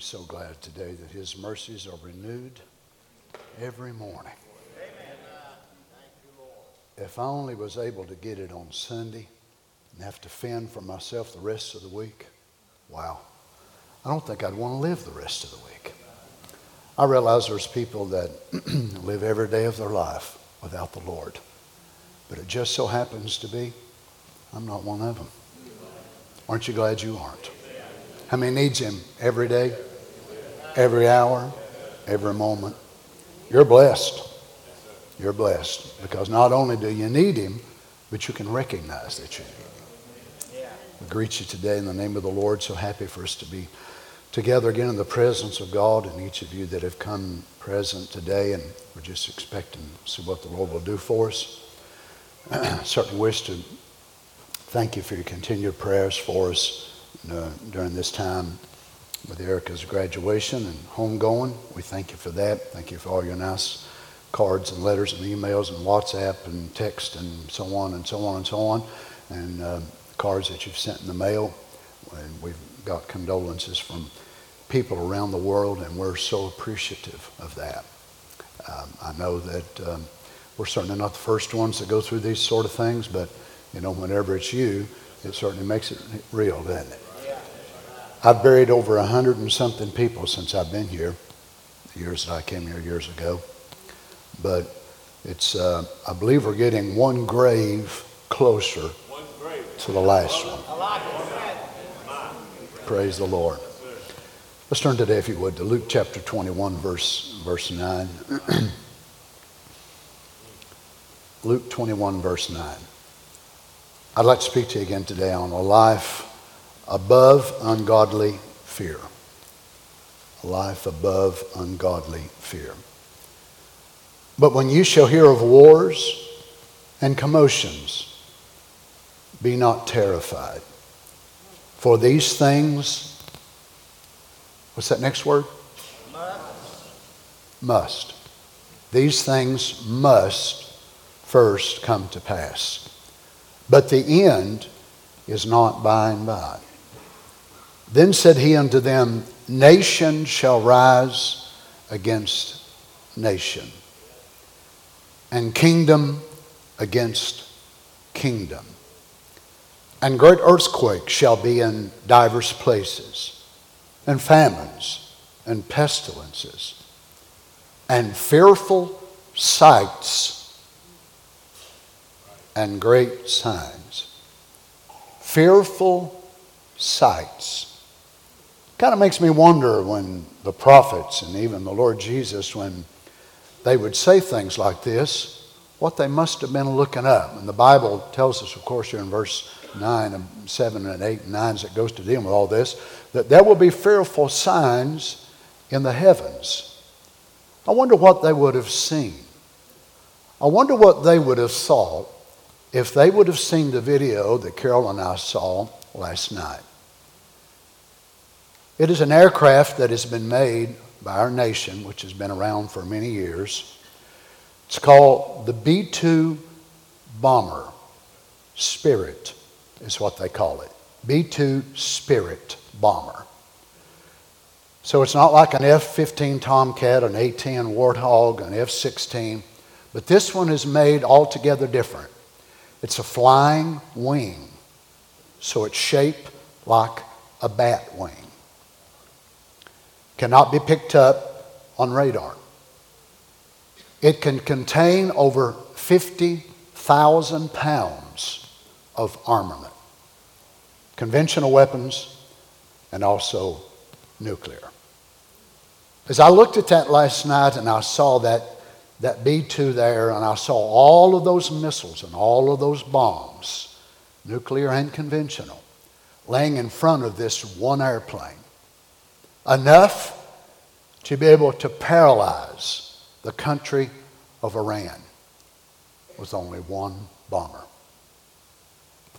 we're so glad today that His mercies are renewed every morning. If I only was able to get it on Sunday and have to fend for myself the rest of the week, wow. I don't think I'd want to live the rest of the week. I realize there's people that live every day of their life without the Lord. But it just so happens to be, I'm not one of them. Aren't you glad you aren't? How many needs Him every day, every hour, every moment? You're blessed. You're blessed because not only do you need Him, but you can recognize that you need Him. We greet you today in the name of the Lord. So happy for us to be together again in the presence of God and each of you that have come present today. And we're just expecting to see what the Lord will do for us. Certainly wish to thank you for your continued prayers for us uh, during this time with Erica's graduation and homegoing. We thank you for that. Thank you for all your nice cards and letters and emails and WhatsApp and text and so on and so on and so on, and uh, cards that you've sent in the mail. And we've got condolences from people around the world, and we're so appreciative of that. Um, I know that um, we're certainly not the first ones to go through these sort of things, but you know, whenever it's you, it certainly makes it real, doesn't it? I've buried over a hundred and something people since I've been here, the years that I came here years ago. But it's, uh, I believe we're getting one grave closer one grave. to the last one. Praise the Lord. Let's turn today, if you would, to Luke chapter 21, verse, verse 9. Luke 21, verse 9. I'd like to speak to you again today on a life above ungodly fear. A life above ungodly fear. But when you shall hear of wars and commotions, be not terrified. For these things, what's that next word? Must. Must. These things must first come to pass. But the end is not by and by. Then said he unto them, Nation shall rise against nation, and kingdom against kingdom. And great earthquakes shall be in divers places, and famines, and pestilences, and fearful sights, and great signs. Fearful sights. Kind of makes me wonder when the prophets and even the Lord Jesus, when they would say things like this, what they must have been looking up. And the Bible tells us, of course, here in verse 9 and 7 and 8 and 9 as it goes to deal with all this, that there will be fearful signs in the heavens. I wonder what they would have seen. I wonder what they would have thought if they would have seen the video that Carol and I saw last night. It is an aircraft that has been made by our nation, which has been around for many years. It's called the B 2 Bomber. Spirit is what they call it. B 2 Spirit Bomber. So it's not like an F 15 Tomcat, an A 10 Warthog, an F 16, but this one is made altogether different. It's a flying wing, so it's shaped like a bat wing cannot be picked up on radar. It can contain over 50,000 pounds of armament, conventional weapons, and also nuclear. As I looked at that last night and I saw that, that B 2 there, and I saw all of those missiles and all of those bombs, nuclear and conventional, laying in front of this one airplane, enough to be able to paralyze the country of Iran with only one bomber.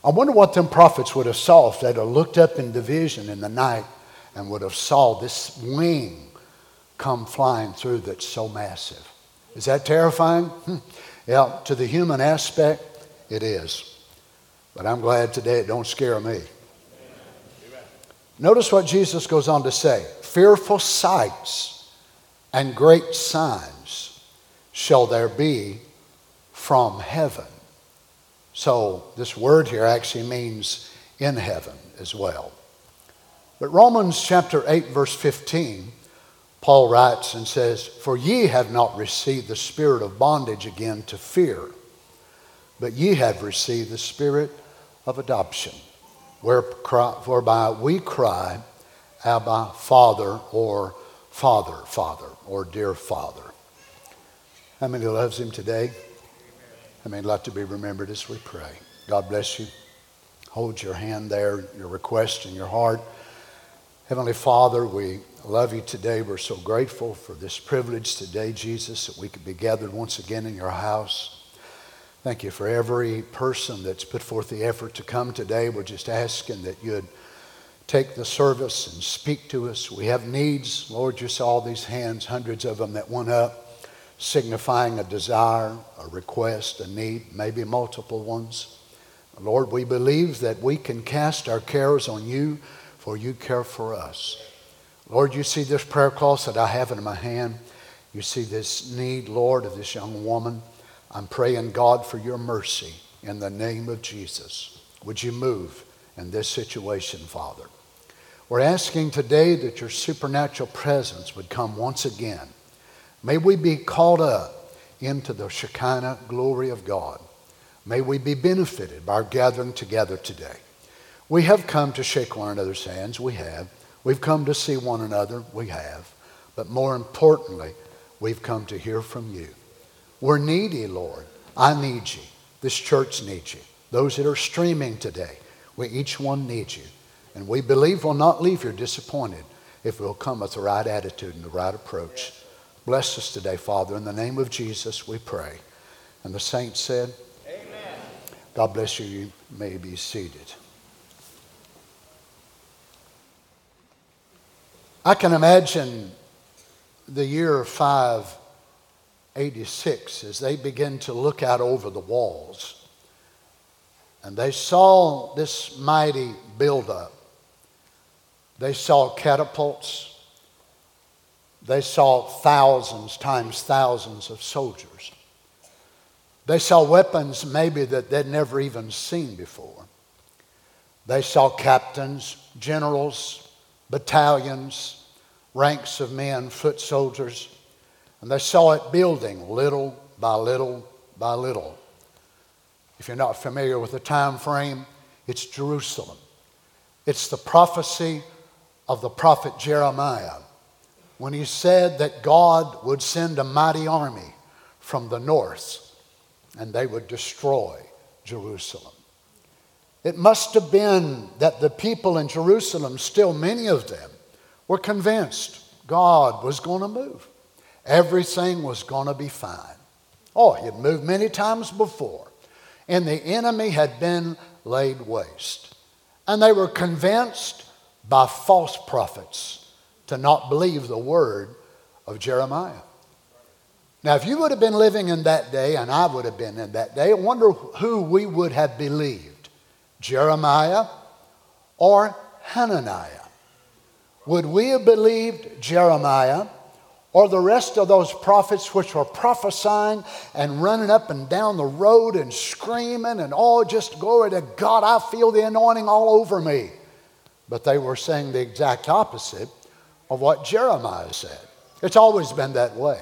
I wonder what them prophets would have saw if they'd have looked up in division in the night and would have saw this wing come flying through that's so massive. Is that terrifying? Hmm. Yeah, to the human aspect, it is. But I'm glad today it don't scare me. Notice what Jesus goes on to say fearful sights and great signs shall there be from heaven. So, this word here actually means in heaven as well. But Romans chapter 8, verse 15, Paul writes and says, For ye have not received the spirit of bondage again to fear, but ye have received the spirit of adoption, whereby we cry, Abba, Father, or Father, Father, or dear Father. How many loves him today? How many like to be remembered as we pray? God bless you. Hold your hand there, your request in your heart. Heavenly Father, we love you today. We're so grateful for this privilege today, Jesus, that we could be gathered once again in your house. Thank you for every person that's put forth the effort to come today. We're just asking that you'd take the service and speak to us. We have needs. Lord, you saw these hands, hundreds of them that went up, signifying a desire, a request, a need, maybe multiple ones. Lord, we believe that we can cast our cares on you, for you care for us. Lord, you see this prayer cloth that I have in my hand. You see this need, Lord, of this young woman. I'm praying, God, for your mercy in the name of Jesus. Would you move in this situation, Father? We're asking today that your supernatural presence would come once again. May we be called up into the Shekinah glory of God. May we be benefited by our gathering together today. We have come to shake one another's hands. We have. We've come to see one another. We have. But more importantly, we've come to hear from you. We're needy, Lord. I need you. This church needs you. Those that are streaming today, we each one needs you. And we believe we'll not leave here disappointed if we'll come with the right attitude and the right approach. Bless us today, Father. In the name of Jesus, we pray. And the saints said, Amen. God bless you. You may be seated. I can imagine the year 586 as they begin to look out over the walls and they saw this mighty buildup they saw catapults. They saw thousands times thousands of soldiers. They saw weapons maybe that they'd never even seen before. They saw captains, generals, battalions, ranks of men, foot soldiers, and they saw it building little by little by little. If you're not familiar with the time frame, it's Jerusalem. It's the prophecy of the prophet Jeremiah when he said that God would send a mighty army from the north and they would destroy Jerusalem. It must have been that the people in Jerusalem, still many of them, were convinced God was going to move. Everything was going to be fine. Oh, he had moved many times before, and the enemy had been laid waste. And they were convinced by false prophets to not believe the word of Jeremiah. Now, if you would have been living in that day, and I would have been in that day, I wonder who we would have believed Jeremiah or Hananiah. Would we have believed Jeremiah or the rest of those prophets which were prophesying and running up and down the road and screaming and all oh, just glory to God, I feel the anointing all over me? but they were saying the exact opposite of what Jeremiah said. It's always been that way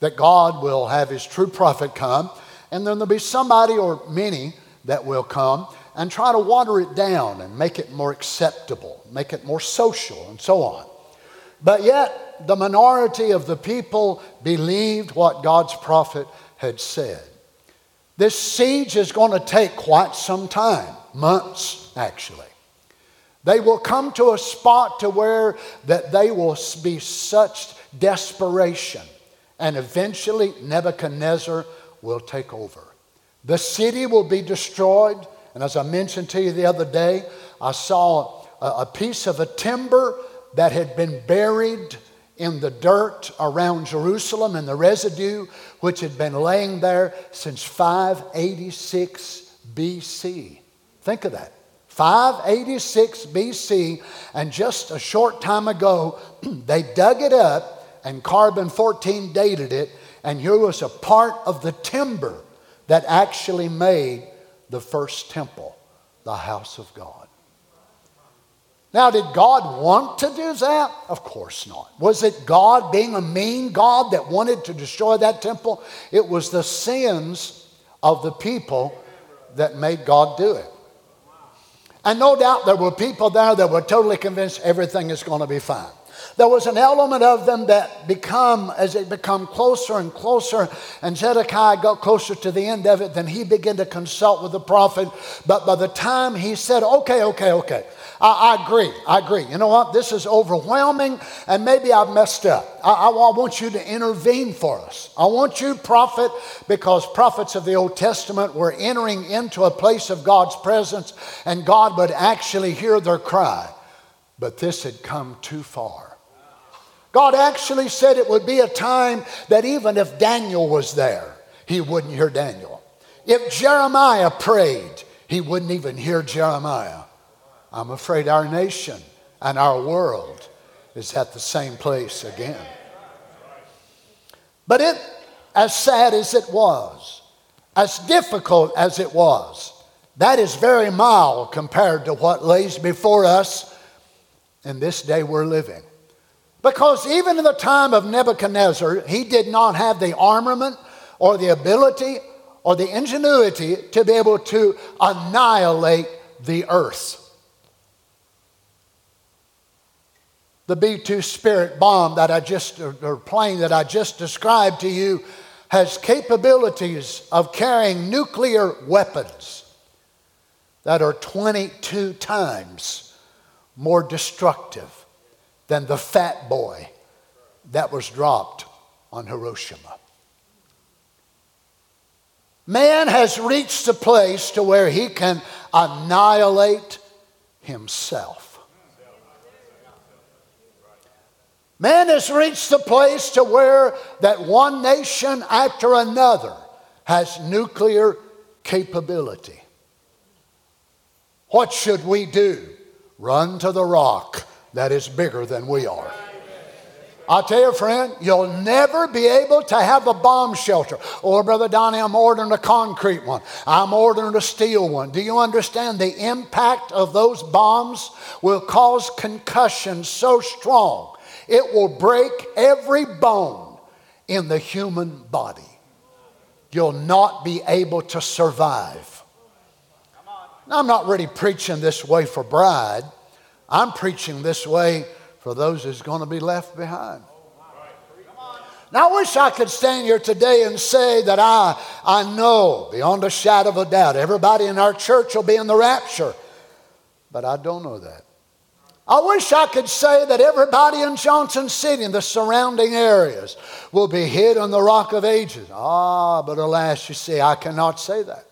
that God will have his true prophet come, and then there'll be somebody or many that will come and try to water it down and make it more acceptable, make it more social, and so on. But yet, the minority of the people believed what God's prophet had said. This siege is going to take quite some time, months actually. They will come to a spot to where that they will be such desperation and eventually Nebuchadnezzar will take over. The city will be destroyed. And as I mentioned to you the other day, I saw a, piece of a timber that had been buried in the dirt around Jerusalem and the residue which had been laying there since 586 BC. Think of that. 586 BC, and just a short time ago, they dug it up and carbon 14 dated it, and here was a part of the timber that actually made the first temple, the house of God. Now, did God want to do that? Of course not. Was it God being a mean God that wanted to destroy that temple? It was the sins of the people that made God do it. And no doubt there were people there that were totally convinced everything is going to be fine. There was an element of them that become, as it become closer and closer, and Zedekiah got closer to the end of it, then he began to consult with the prophet. But by the time he said, okay, okay, okay, I, I agree, I agree. You know what? This is overwhelming, and maybe I've messed up. I, I, I want you to intervene for us. I want you, prophet, because prophets of the Old Testament were entering into a place of God's presence, and God would actually hear their cry. But this had come too far. God actually said it would be a time that even if Daniel was there, he wouldn't hear Daniel. If Jeremiah prayed, he wouldn't even hear Jeremiah. I'm afraid our nation and our world is at the same place again. But it, as sad as it was, as difficult as it was, that is very mild compared to what lays before us in this day we're living. Because even in the time of Nebuchadnezzar, he did not have the armament or the ability or the ingenuity to be able to annihilate the earth. The B 2 Spirit bomb that I just, or plane that I just described to you, has capabilities of carrying nuclear weapons that are 22 times more destructive than the fat boy that was dropped on Hiroshima. Man has reached a place to where he can annihilate himself. Man has reached the place to where that one nation after another has nuclear capability. What should we do? Run to the rock that is bigger than we are. I'll tell you, friend, you'll never be able to have a bomb shelter. Or, oh, Brother Donny, I'm ordering a concrete one. I'm ordering a steel one. Do you understand the impact of those bombs will cause concussions so strong it will break every bone in the human body. You'll not be able to survive. Now, I'm not really preaching this way for bride. I'm preaching this way for those who's going to be left behind. Now, I wish I could stand here today and say that I, I know beyond a shadow of a doubt everybody in our church will be in the rapture, but I don't know that. I wish I could say that everybody in Johnson City and the surrounding areas will be hid on the rock of ages. Ah, but alas, you see, I cannot say that.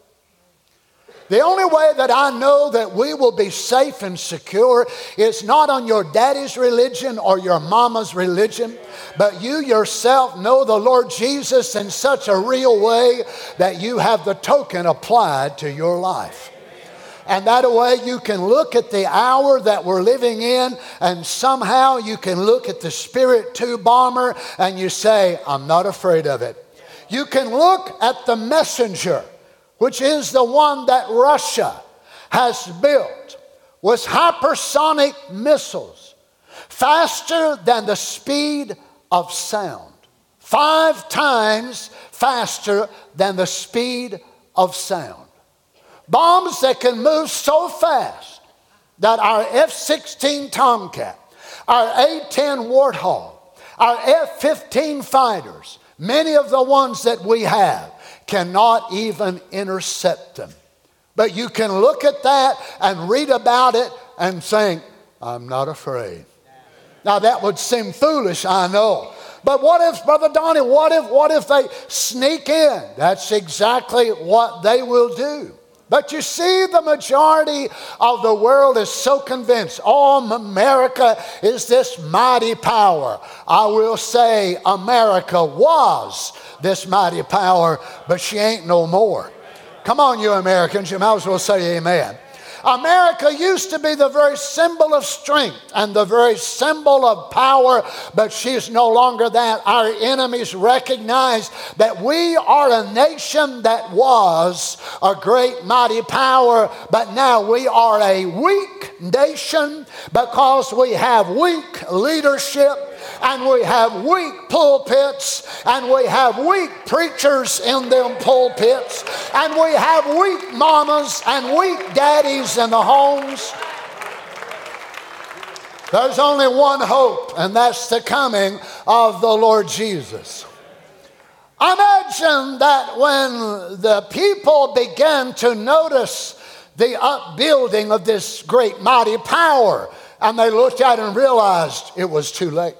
The only way that I know that we will be safe and secure is not on your daddy's religion or your mama's religion, but you yourself know the Lord Jesus in such a real way that you have the token applied to your life. And that way you can look at the hour that we're living in, and somehow you can look at the Spirit 2 bomber and you say, I'm not afraid of it. You can look at the messenger, which is the one that Russia has built with hypersonic missiles faster than the speed of sound, five times faster than the speed of sound. Bombs that can move so fast that our F 16 Tomcat, our A 10 Warthog, our F 15 fighters, many of the ones that we have, cannot even intercept them. But you can look at that and read about it and think, I'm not afraid. Now that would seem foolish, I know. But what if, Brother Donny, what if, what if they sneak in? That's exactly what they will do. But you see, the majority of the world is so convinced, oh, America is this mighty power. I will say, America was this mighty power, but she ain't no more. Come on, you Americans, you might as well say amen. America used to be the very symbol of strength and the very symbol of power, but she's no longer that. Our enemies recognize that we are a nation that was a great, mighty power, but now we are a weak nation because we have weak leadership and we have weak pulpits, and we have weak preachers in them pulpits, and we have weak mamas and weak daddies in the homes. There's only one hope, and that's the coming of the Lord Jesus. Imagine that when the people began to notice the upbuilding of this great mighty power, and they looked at it and realized it was too late.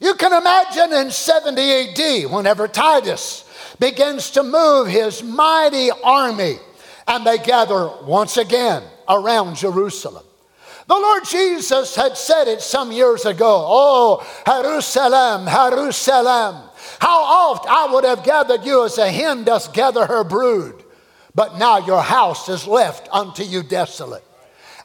You can imagine in 70 AD, whenever Titus begins to move his mighty army, and they gather once again around Jerusalem. The Lord Jesus had said it some years ago Oh, Jerusalem, Jerusalem, how oft I would have gathered you as a hen doth gather her brood, but now your house is left unto you desolate.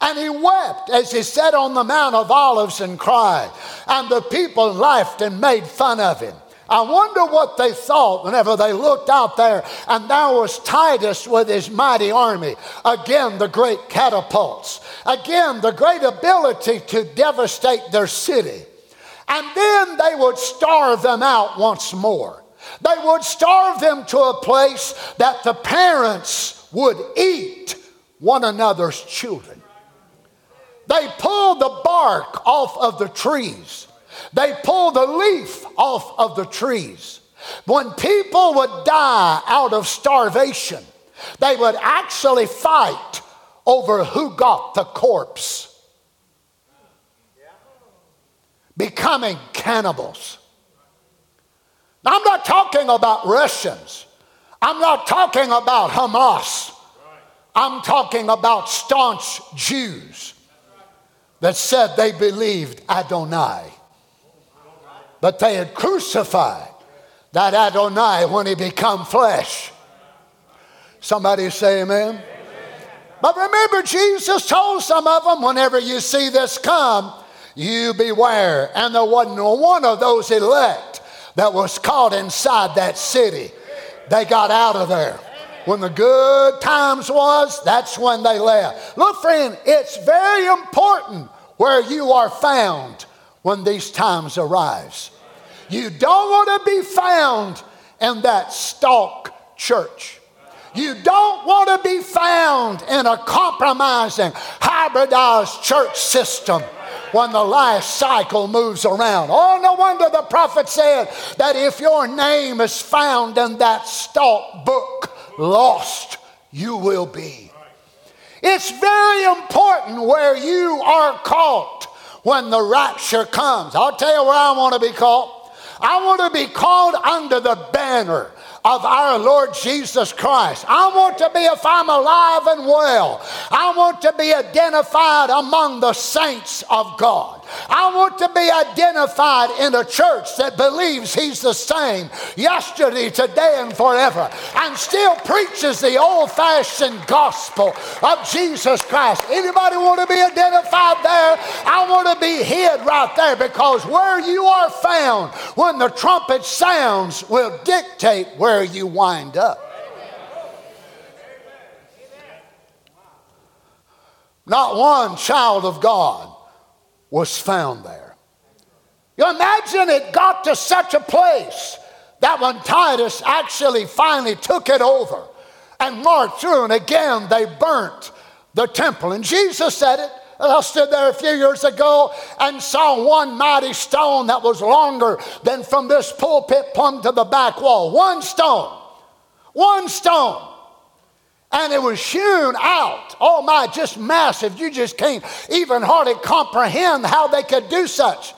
And he wept as he sat on the Mount of Olives and cried. And the people laughed and made fun of him. I wonder what they thought whenever they looked out there and there was Titus with his mighty army. Again, the great catapults. Again, the great ability to devastate their city. And then they would starve them out once more. They would starve them to a place that the parents would eat one another's children. They pull the bark off of the trees. They pull the leaf off of the trees. When people would die out of starvation, they would actually fight over who got the corpse. Becoming cannibals. Now, I'm not talking about Russians. I'm not talking about Hamas. I'm talking about staunch Jews that said they believed Adonai. But they had crucified that Adonai when he become flesh. Somebody say amen. amen. But remember, Jesus told some of them, whenever you see this come, you beware. And there wasn't one of those elect that was caught inside that city. They got out of there. When the good times was, that's when they left. Look, friend, it's very important where you are found when these times arise. You don't want to be found in that stalk church. You don't want to be found in a compromising, hybridized church system when the last cycle moves around. Oh, no wonder the prophet said that if your name is found in that stalk book, lost you will be. It's very important where you are caught when the rapture comes. I'll tell you where I want to be caught. I want to be called under the banner of our Lord Jesus Christ. I want to be, if I'm alive and well, I want to be identified among the saints of God. I want to be identified in a church that believes He's the same yesterday, today, and forever, and still preaches the old fashioned gospel of Jesus Christ. Anybody want to be identified there? I want to be hid right there because where you are found when the trumpet sounds will dictate where you wind up. Not one child of God was found there. You imagine it got to such a place that when Titus actually finally took it over and marched through, and again they burnt the temple. And Jesus said it. I stood there a few years ago and saw one mighty stone that was longer than from this pulpit plumb to the back wall. One stone. One stone and it was hewn out. Oh my, just massive. You just can't even hardly comprehend how they could do such.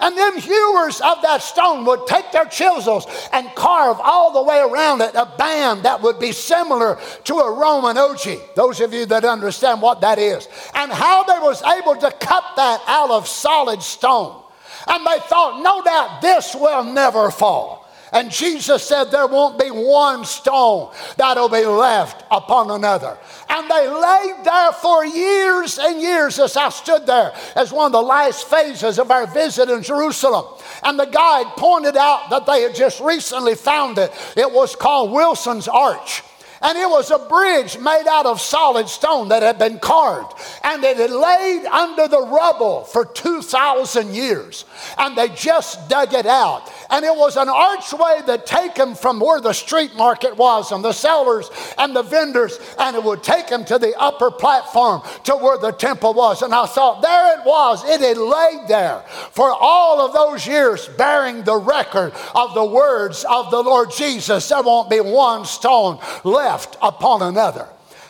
And them hewers of that stone would take their chisels and carve all the way around it a band that would be similar to a Roman ogee. Those of you that understand what that is. And how they was able to cut that out of solid stone. And they thought, no doubt this will never fall. And Jesus said, There won't be one stone that'll be left upon another. And they laid there for years and years as I stood there as one of the last phases of our visit in Jerusalem. And the guide pointed out that they had just recently found it. It was called Wilson's Arch. And it was a bridge made out of solid stone that had been carved. And it had laid under the rubble for 2,000 years. And they just dug it out. And it was an archway that take them from where the street market was and the sellers and the vendors. And it would take them to the upper platform to where the temple was. And I thought, there it was. It had laid there for all of those years, bearing the record of the words of the Lord Jesus. There won't be one stone left upon another.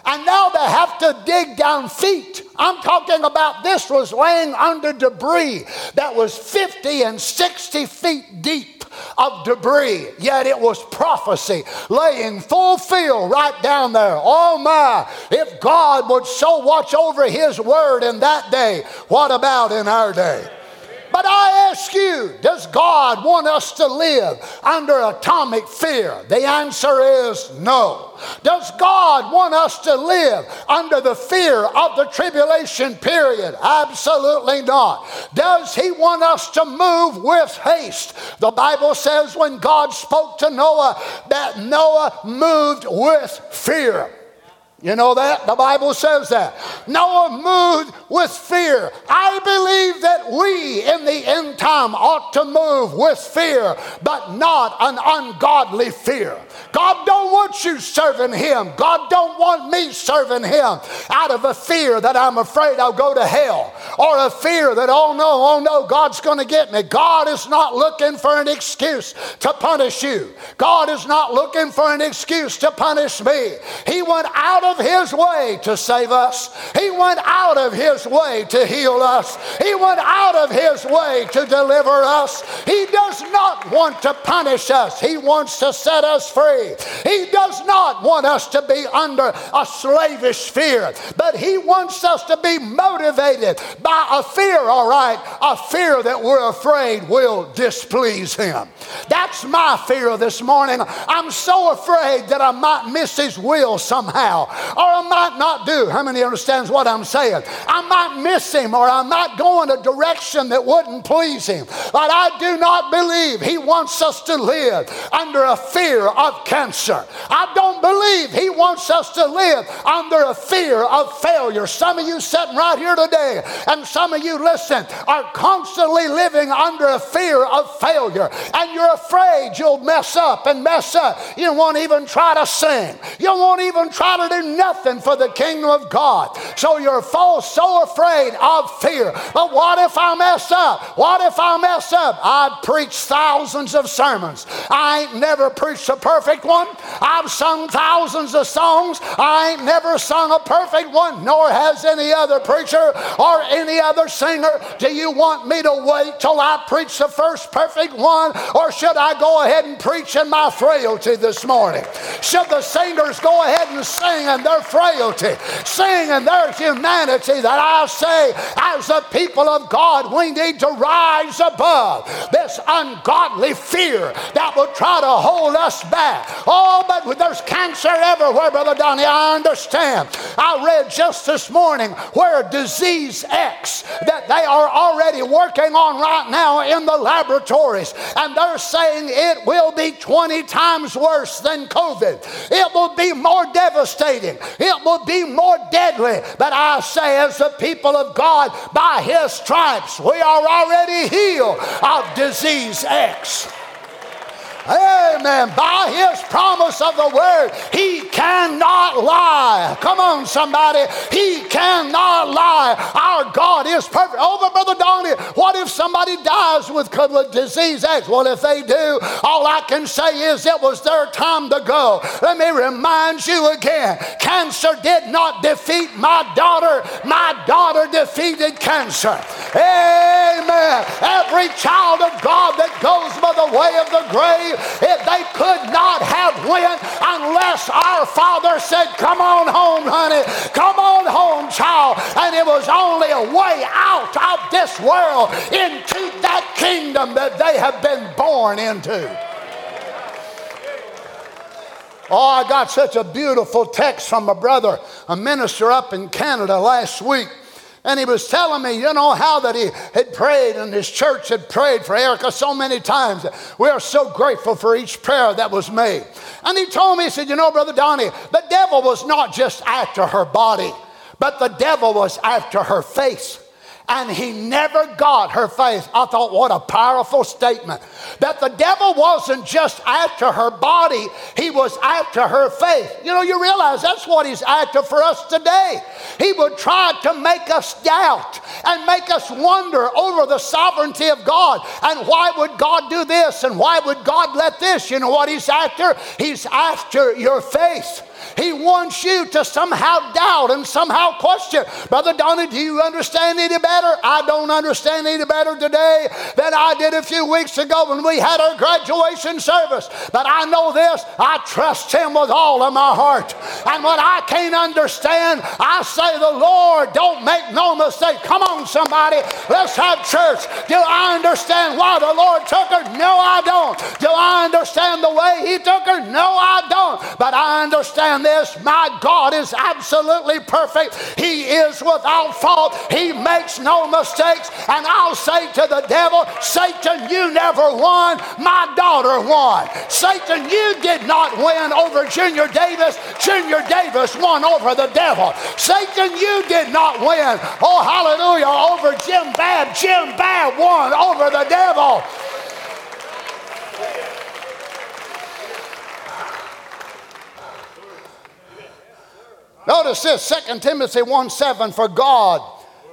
And now they have to dig down feet. I'm talking about this was laying under debris that was 50 and 60 feet deep of debris, yet it was prophecy laying full field right down there. Oh my, if God would so watch over His word in that day, what about in our day? But I ask you, does God want us to live under atomic fear? The answer is no. Does God want us to live under the fear of the tribulation period? Absolutely not. Does He want us to move with haste? The Bible says when God spoke to Noah that Noah moved with fear. You know that? The Bible says that. Noah moved with fear. I believe that we in the end time ought to move with fear, but not an ungodly fear. God don't want you serving him. God don't want me serving him out of a fear that I'm afraid I'll go to hell or a fear that oh no, oh no, God's going to get me. God is not looking for an excuse to punish you. God is not looking for an excuse to punish me. He went out of his way to save us. He went out of his way to heal us. He went out of his way to deliver us. He does not want to punish us. He wants to set us free. He does not want us to be under a slavish fear, but he wants us to be motivated by a fear, all right, a fear that we're afraid will displease him. That's my fear this morning. I'm so afraid that I might miss his will somehow or I might not do. How many understands what I'm saying? I might miss him or I might go in a direction that wouldn't please him. But I do not believe he wants us to live under a fear of cancer. I don't believe he wants us to live under a fear of failure. Some of you sitting right here today and some of you listen are constantly living under a fear of failure and you're afraid you'll mess up and mess up. You won't even try to sing. You won't even try to do nothing for the kingdom of God. So you're so afraid of fear. But what if I mess up? What if I mess up? I've preached thousands of sermons. I ain't never preached a perfect one. I've sung thousands of songs. I ain't never sung a perfect one, nor has any other preacher or any other singer. Do you want me to wait till I preach the first perfect one, or should I go ahead and preach in my frailty this morning? Should the singers go ahead and sing their frailty, seeing in their humanity that I say, as a people of God, we need to rise above this ungodly fear that will try to hold us back. Oh, but there's cancer everywhere, Brother Donny. I understand. I read just this morning where disease X that they are already working on right now in the laboratories, and they're saying it will be 20 times worse than COVID. It will be more devastating it will be more deadly. But I say, as the people of God, by His stripes, we are already healed of disease X. Amen. By his promise of the word, he cannot lie. Come on, somebody. He cannot lie. Our God is perfect. Oh, but Brother Donny, what if somebody dies with disease X? Well, if they do, all I can say is it was their time to go. Let me remind you again cancer did not defeat my daughter, my daughter defeated cancer. Amen. Every child of God that goes by the way of the grave if they could not have went unless our father said, come on home, honey, come on home, child. And it was only a way out of this world into that kingdom that they have been born into. Oh, I got such a beautiful text from a brother, a minister up in Canada last week. And he was telling me, you know, how that he had prayed and his church had prayed for Erica so many times. We are so grateful for each prayer that was made. And he told me, he said, you know, Brother Donny, the devil was not just after her body, but the devil was after her face and he never got her faith. I thought, what a powerful statement. That the devil wasn't just after her body, he was after her faith. You know, you realize that's what he's after for us today. He would try to make us doubt and make us wonder over the sovereignty of God and why would God do this and why would God let this? You know what he's after? He's after your faith. He wants you to somehow doubt and somehow question. Brother Donny, do you understand any better? I don't understand any better today than I did a few weeks ago when we had our graduation service. But I know this I trust Him with all of my heart. And when I can't understand, I say, The Lord, don't make no mistake. Come on, somebody, let's have church. Do I understand why the Lord took her? No, I don't. Do I understand the way He took her? No, I don't. But I understand My God is absolutely perfect. He is without fault. He makes no mistakes. And I'll say to the devil, Satan, you never won. My daughter won. Satan, you did not win over Junior Davis. Junior Davis won over the devil. Satan, you did not win. Oh, hallelujah, over Jim Babb. Jim Babb won over the devil. Notice this 2 Timothy 1 7 For God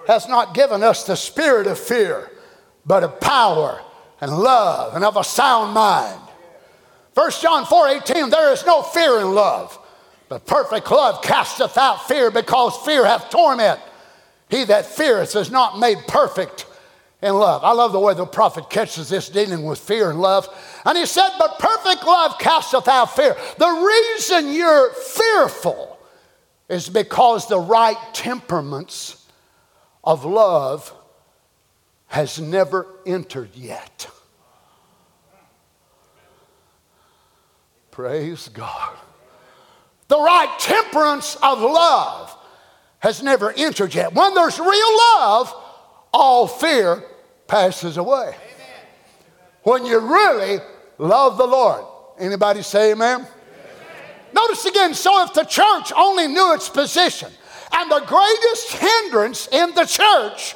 has not given us the spirit of fear, but of power and love and of a sound mind. 1 John 4 18 There is no fear in love, but perfect love casteth out fear, because fear hath torment. He that feareth is not made perfect in love. I love the way the prophet catches this dealing with fear and love. And he said, But perfect love casteth out fear. The reason you're fearful is because the right temperaments of love has never entered yet. Praise God. The right temperance of love has never entered yet. When there's real love, all fear passes away. When you really love the Lord. Anybody say amen? Notice again, so if the church only knew its position, and the greatest hindrance in the church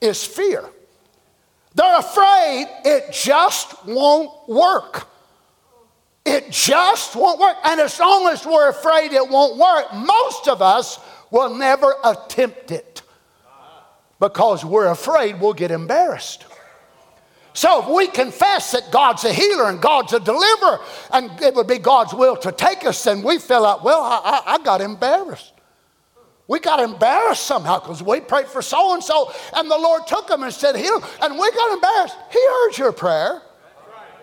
is fear. They're afraid it just won't work. It just won't work. And as long as we're afraid it won't work, most of us will never attempt it because we're afraid we'll get embarrassed. So if we confess that God's a healer and God's a deliverer, and it would be God's will to take us, then we feel like, well, I, I, I got embarrassed. We got embarrassed somehow because we prayed for so and so, and the Lord took them and said, heal. And we got embarrassed. He heard your prayer,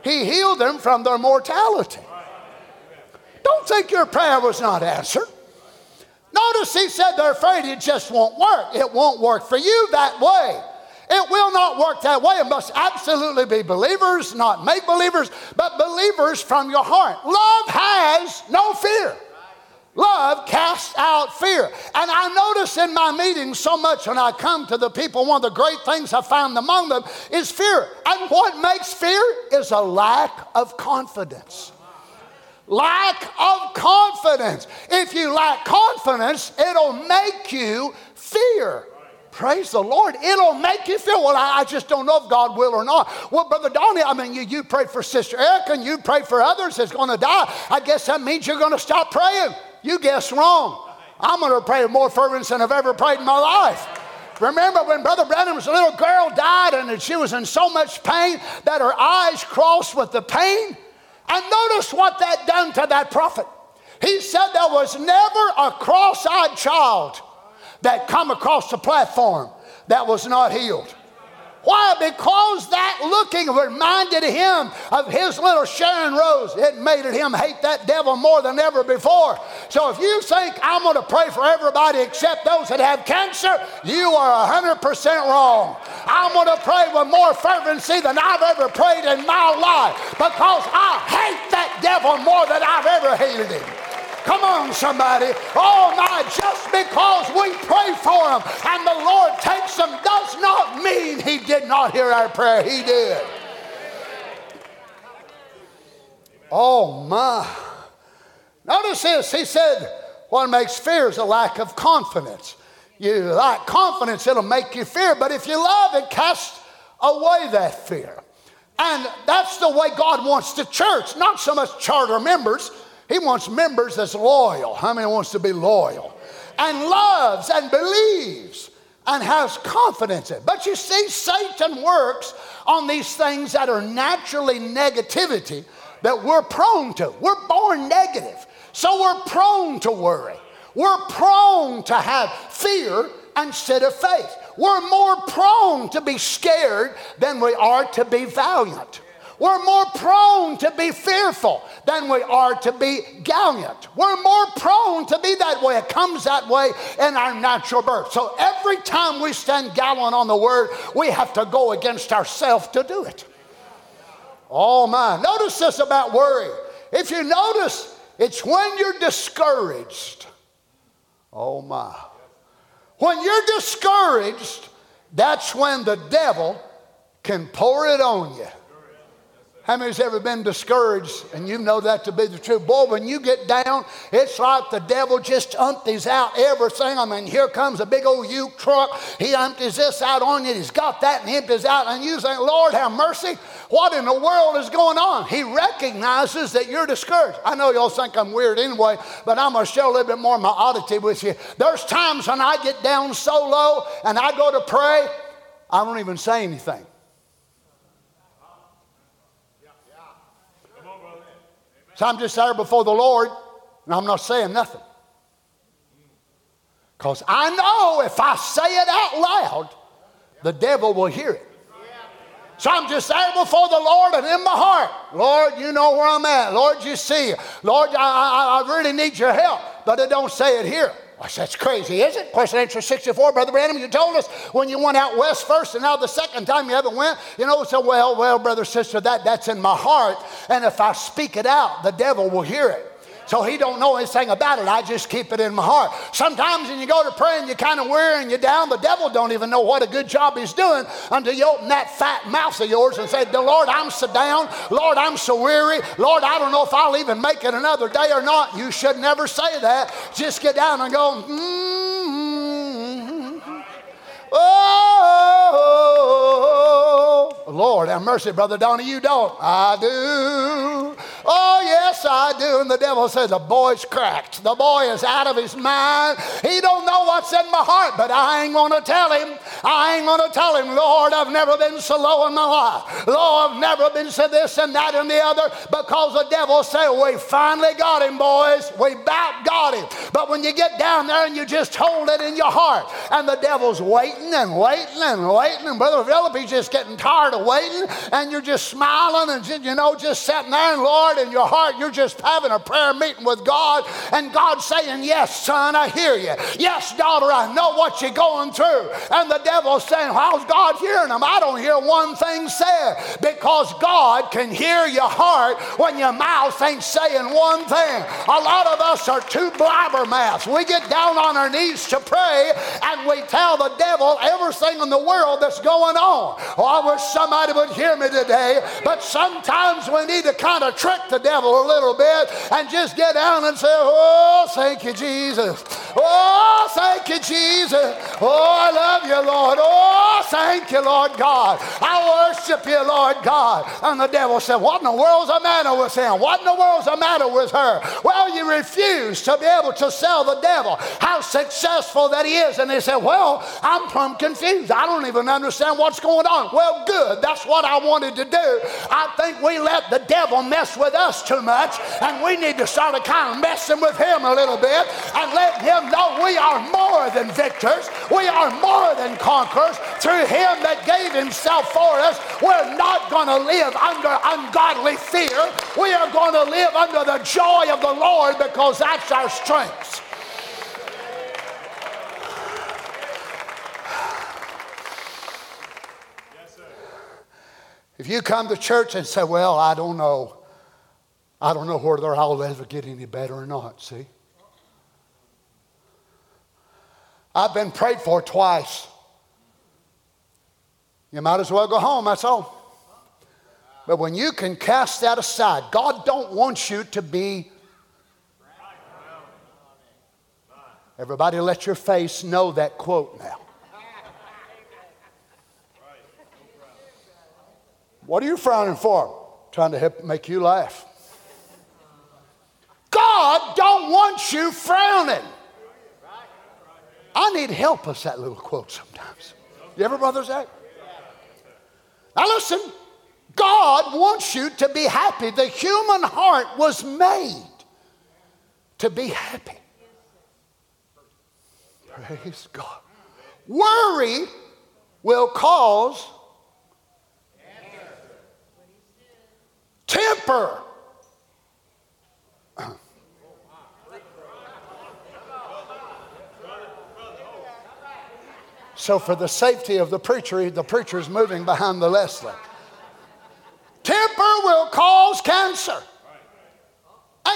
He healed them from their mortality. Don't think your prayer was not answered. Notice He said they're afraid it just won't work. It won't work for you that way. It will not work that way. It must absolutely be believers, not make believers, but believers from your heart. Love has no fear. Love casts out fear. And I notice in my meetings so much when I come to the people, one of the great things I found among them is fear. And what makes fear is a lack of confidence. Lack of confidence. If you lack confidence, it'll make you fear. Praise the Lord. It'll make you feel, well, I, just don't know if God will or not. Well, Brother Donny, I mean, you, you prayed for Sister Erica and you prayed for others that's going to die. I guess that means you're going to stop praying. You guess wrong. I'm going to pray with more fervent than I've ever prayed in my life. Remember when Brother Branham's little girl died and she was in so much pain that her eyes crossed with the pain? And notice what that done to that prophet. He said there was never a cross-eyed child that come across the platform that was not healed. Why? Because that looking reminded him of his little Sharon Rose. It made him hate that devil more than ever before. So if you think I'm going to pray for everybody except those that have cancer, you are 100% wrong. I'm going to pray with more fervency than I've ever prayed in my life because I hate that devil more than I've ever hated him. Come on, somebody. Oh my, just because for him and the Lord takes them does not mean he did not hear our prayer. He did. Oh my. Notice this. He said, What makes fear is a lack of confidence. You lack confidence, it'll make you fear. But if you love, it casts away that fear. And that's the way God wants the church, not so much charter members. He wants members that's loyal. How many wants to be loyal? And loves and believes and has confidence in. But you see, Satan works on these things that are naturally negativity that we're prone to. We're born negative, so we're prone to worry. We're prone to have fear instead of faith. We're more prone to be scared than we are to be valiant. We're more prone to be fearful than we are to be gallant. We're more prone to be that way. It comes that way in our natural birth. So every time we stand gallant on the word, we have to go against ourselves to do it. Oh my. Notice this about worry. If you notice, it's when you're discouraged. Oh my. When you're discouraged, that's when the devil can pour it on you. How many's ever been discouraged and you know that to be the truth? Boy, when you get down, it's like the devil just empties out everything. I mean, here comes a big old U truck. He empties this out on you. He's got that and empties out. And you think, Lord, have mercy. What in the world is going on? He recognizes that you're discouraged. I know y'all think I'm weird anyway, but I'm going to share a little bit more of my oddity with you. There's times when I get down so low and I go to pray, I don't even say anything. So I'm just there before the Lord and I'm not saying nothing. Because I know if I say it out loud, the devil will hear it. So I'm just there before the Lord and in my heart. Lord, you know where I'm at. Lord, you see. Lord, I, I, I really need your help. But I don't say it here. I said, that's crazy, is it? Question answer 64, Brother Branham, you told us when you went out west first and now the second time you ever went, you know, so well, well, brother, sister, that, that's in my heart. And if I speak it out, the devil will hear it. So he don't know anything about it. I just keep it in my heart. Sometimes when you go to pray and you're kind of weary and you're down, the devil don't even know what a good job he's doing until you open that fat mouth of yours and say, Lord, I'm so down. Lord, I'm so weary. Lord, I don't know if I'll even make it another day or not. You should never say that. Just get down and go, mm-hmm. Oh, Lord, have mercy, Brother Donny. You don't. I do. Oh, yes, I do. And the devil says, The boy's cracked. The boy is out of his mind. He don't know what's in my heart, but I ain't going to tell him. I ain't going to tell him, Lord, I've never been so low in my life. Lord, I've never been so this and that and the other because the devil say, We finally got him, boys. We about got him. But when you get down there and you just hold it in your heart, and the devil's waiting and waiting and waiting, and Brother Philip, he's just getting tired of waiting, and you're just smiling and, you know, just sitting there, and Lord, in your heart, you're just having a prayer meeting with God, and God saying, Yes, son, I hear you. Yes, daughter, I know what you're going through. And the devil's saying, How's God hearing them? I don't hear one thing said because God can hear your heart when your mouth ain't saying one thing. A lot of us are too blabbermouths. We get down on our knees to pray and we tell the devil everything in the world that's going on. Oh, I wish somebody would hear me today, but sometimes we need to kind of trick the devil a little bit and just get down and say, Oh, thank you, Jesus. Oh, thank you, Jesus. Oh, I love you, Lord. Oh, thank you, Lord God. I worship you, Lord God. And the devil said, What in the world's the matter with him? What in the world's the matter with her? Well, you refuse to be able to sell the devil how successful that he is. And they said, Well, I'm plumb confused. I don't even understand what's going on. Well, good. That's what I wanted to do. I think we let the devil mess with us too much, and we need to start kind of messing with him a little bit and let him know we are more than victors. We are more than conquerors through him that gave himself for us. We're not going to live under ungodly fear. We are going to live under the joy of the Lord because that's our strength. If you come to church and say, Well, I don't know, I don't know whether I'll ever get any better or not, see? I've been prayed for twice. You might as well go home, that's all. But when you can cast that aside, God don't want you to be Everybody let your face know that quote now. What are you frowning for? Trying to help make you laugh. God don't want you frowning. I need help us that little quote sometimes. You ever brothers that? Now listen, God wants you to be happy. The human heart was made to be happy. Praise God. Worry will cause temper. So, for the safety of the preacher, the preacher is moving behind the Leslie. Temper will cause cancer.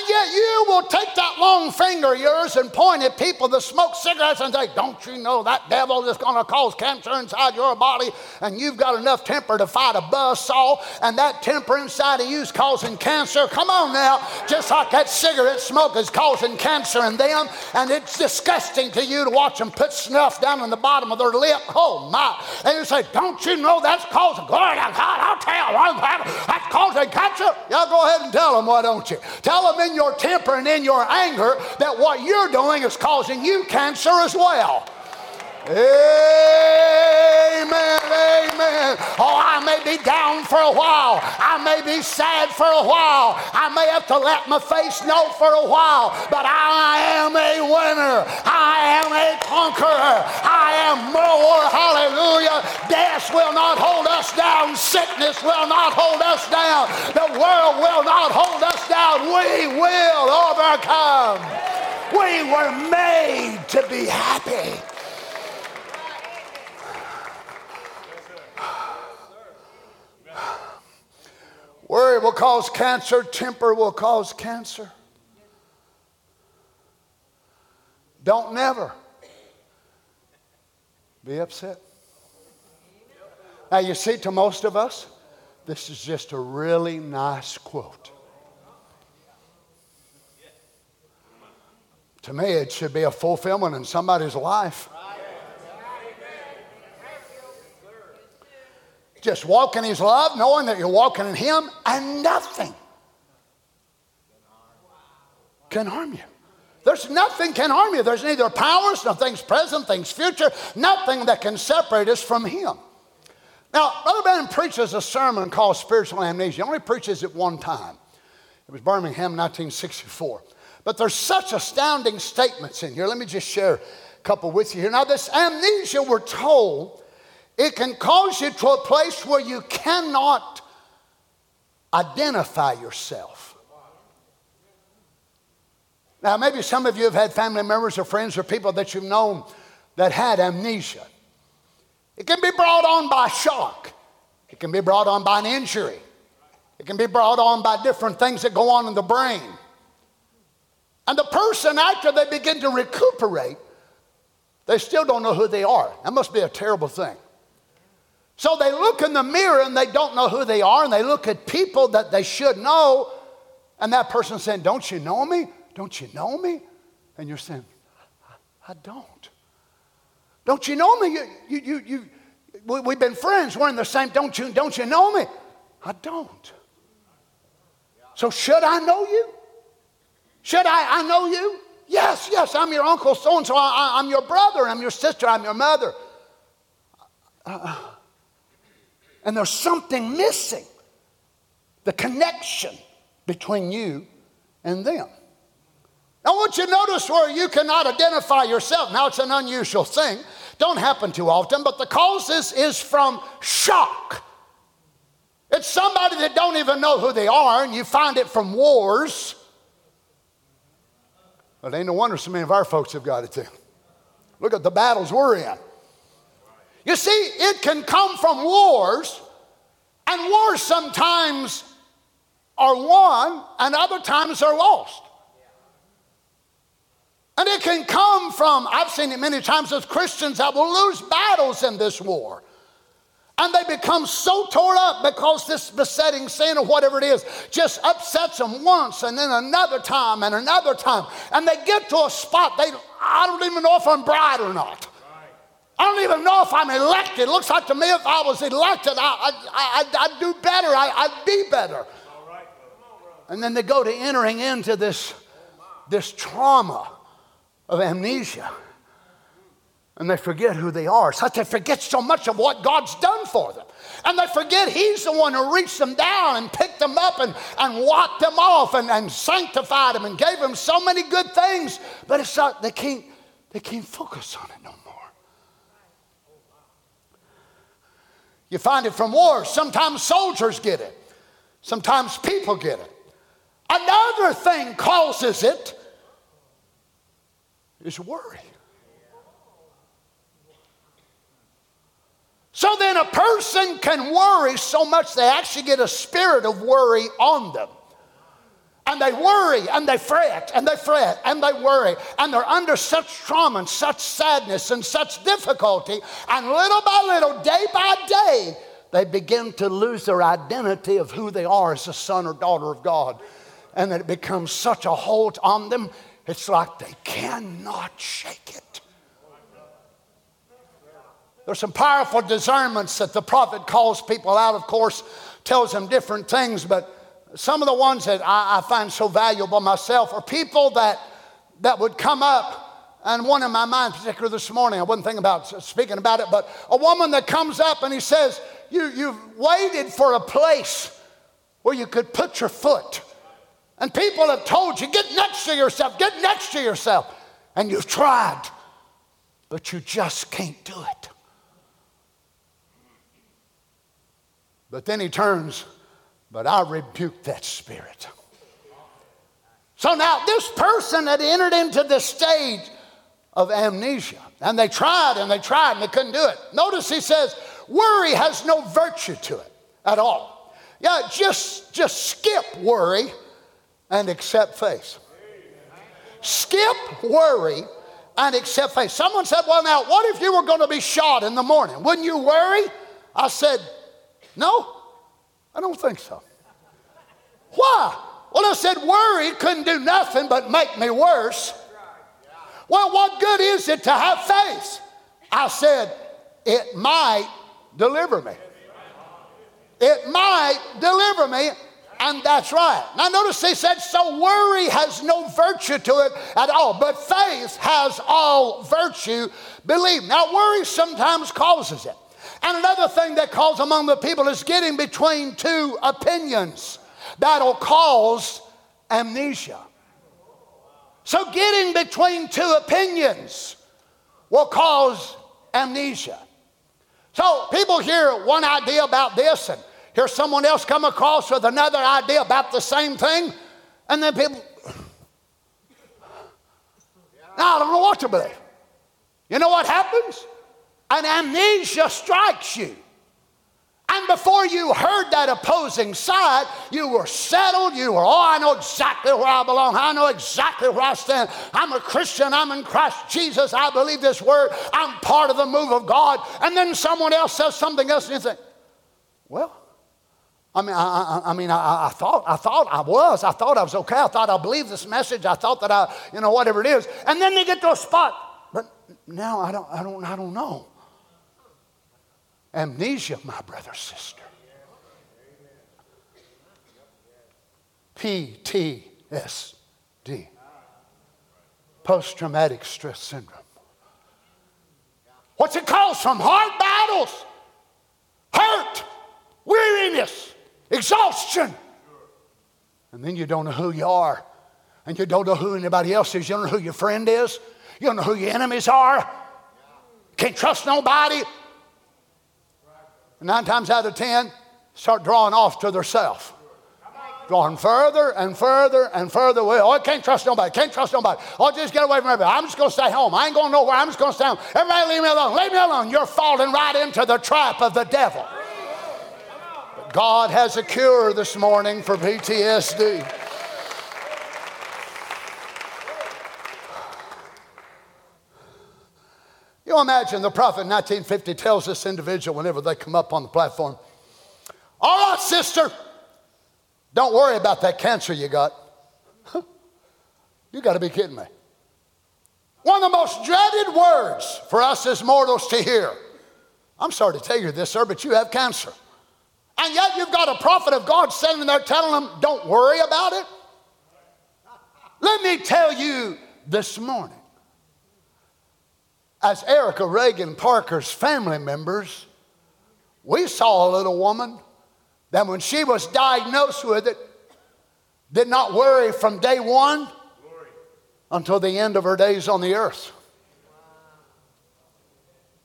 Yet you will take that long finger of yours and point at people that smoke cigarettes and say, Don't you know that devil is going to cause cancer inside your body? And you've got enough temper to fight a buzz saw, and that temper inside of you is causing cancer. Come on now. Just like that cigarette smoke is causing cancer in them, and it's disgusting to you to watch them put snuff down in the bottom of their lip. Oh my. And you say, Don't you know that's causing, glory to God, I'll tell you, that's causing cancer? Y'all go ahead and tell them, why don't you? Tell them in your temper and in your anger that what you're doing is causing you cancer as well. Amen, amen. Oh, I may be down for a while. I may be sad for a while. I may have to let my face know for a while, but I am a winner. I am a conqueror. I am more. Hallelujah. Death will not hold us down. Sickness will not hold us down. The world will not hold us down. We will overcome. We were made to be happy. Worry will cause cancer, temper will cause cancer. Don't never be upset. Now, you see, to most of us, this is just a really nice quote. To me, it should be a fulfillment in somebody's life. Just walk in His love, knowing that you're walking in Him, and nothing can harm you. There's nothing can harm you. There's neither powers, no things present, things future, nothing that can separate us from Him. Now, Brother Branham preaches a sermon called Spiritual Amnesia. He only preaches it one time. It was Birmingham, 1964. But there's such astounding statements in here. Let me just share a couple with you here. Now, this amnesia, we're told, it can cause you to a place where you cannot identify yourself. Now, maybe some of you have had family members or friends or people that you've known that had amnesia. It can be brought on by shock, it can be brought on by an injury, it can be brought on by different things that go on in the brain. And the person, after they begin to recuperate, they still don't know who they are. That must be a terrible thing. So they look in the mirror and they don't know who they are, and they look at people that they should know, and that person's saying, Don't you know me? Don't you know me? And you're saying, I, don't. Don't you know me? You, you, you, you, we, we've been friends. We're in the same. Don't you, don't you know me? I don't. So should I know you? Should I, I know you? Yes, yes, I'm your uncle so and so. I'm your brother. I'm your sister. I'm your mother. Uh, and there's something missing the connection between you and them. I want you to notice where you cannot identify yourself. Now, it's an unusual thing. Don't happen too often, but the cause is, from shock. It's somebody that don't even know who they are, and you find it from wars. But it ain't no wonder so many of our folks have got it too. Look at the battles we're in. You see, it can come from wars, and wars sometimes are won and other times are lost. And it can come from, I've seen it many times as Christians that will lose battles in this war. And they become so tore up because this besetting sin or whatever it is just upsets them once and then another time and another time. And they get to a spot, they, I don't even know if I'm bright or not. I don't even know if I'm elected. It looks like to me if I was elected, I, I, I, would do better. I, would be better. And then they go to entering into this, this trauma of amnesia. And they forget who they are. So they forget so much of what God's done for them. And they forget He's the one who reached them down and picked them up and, and wiped them off and, and sanctified them and gave them so many good things. But it's not, they can't, they can't focus on it no more. You find it from wars. Sometimes soldiers get it, sometimes people get it. Another thing causes it is worry. So then a person can worry so much they actually get a spirit of worry on them. And they worry and they fret and they fret and they worry. And they're under such trauma and such sadness and such difficulty. And little by little, day by day, they begin to lose their identity of who they are as a son or daughter of God. And it becomes such a hold on them, it's like they cannot shake it. There's some powerful discernments that the prophet calls people out, of course, tells them different things, but some of the ones that I, I find so valuable myself are people that, that would come up and one in my mind, particularly this morning, I wasn't thinking about speaking about it, but a woman that comes up and he says, you, You've waited for a place where you could put your foot. And people have told you, Get next to yourself, get next to yourself. And you've tried, but you just can't do it. But then he turns but I rebuked that spirit. So now, this person had entered into the stage of amnesia, and they tried and they tried and they couldn't do it. Notice he says, worry has no virtue to it at all. Yeah, just, just skip worry and accept faith. Skip worry and accept faith. Someone said, Well, now, what if you were going to be shot in the morning? Wouldn't you worry? I said, No, I don't think so. Why? Well, I said, worry couldn't do nothing but make me worse. Well, what good is it to have faith? I said, it might deliver me. It might deliver me, and that's right. Now, notice he said, so worry has no virtue to it at all, but faith has all virtue. Believe. Now, worry sometimes causes it. And another thing that causes among the people is getting between two opinions. That'll cause amnesia. So, getting between two opinions will cause amnesia. So, people hear one idea about this and hear someone else come across with another idea about the same thing, and then people, now I don't know what to believe. You know what happens? An amnesia strikes you. And before you heard that opposing side, you were settled. You were, oh, I know exactly where I belong. I know exactly where I stand. I'm a Christian. I'm in Christ Jesus. I believe this word. I'm part of the move of God. And then someone else says something else, and you think, well, I mean, I, I, I mean, I, I, thought, I thought I was. I thought I was okay. I thought I believed this message. I thought that I, you know, whatever it is. And then they get to a spot, but now I don't, I don't, I don't know. Amnesia, my brother, sister. PTSD, post traumatic stress syndrome. What's it called? From hard battles, hurt, weariness, exhaustion. And then you don't know who you are, and you don't know who anybody else is. You don't know who your friend is, you don't know who your enemies are. Can't trust nobody. Nine times out of ten, start drawing off to self. Drawing further and further and further away. Oh, I can't trust nobody. Can't trust nobody. Oh, just get away from everybody. I'm just going to stay home. I ain't going nowhere. I'm just going to stay home. Everybody leave me alone. Leave me alone. You're falling right into the trap of the devil. But God has a cure this morning for PTSD. You imagine the prophet in 1950 tells this individual whenever they come up on the platform, All right, sister, don't worry about that cancer you got. you got to be kidding me. One of the most dreaded words for us as mortals to hear. I'm sorry to tell you this, sir, but you have cancer. And yet you've got a prophet of God standing there telling them, don't worry about it. Let me tell you this morning, as Erica Reagan Parker's family members, we saw a little woman that when she was diagnosed with it, did not worry from day one until the end of her days on the earth.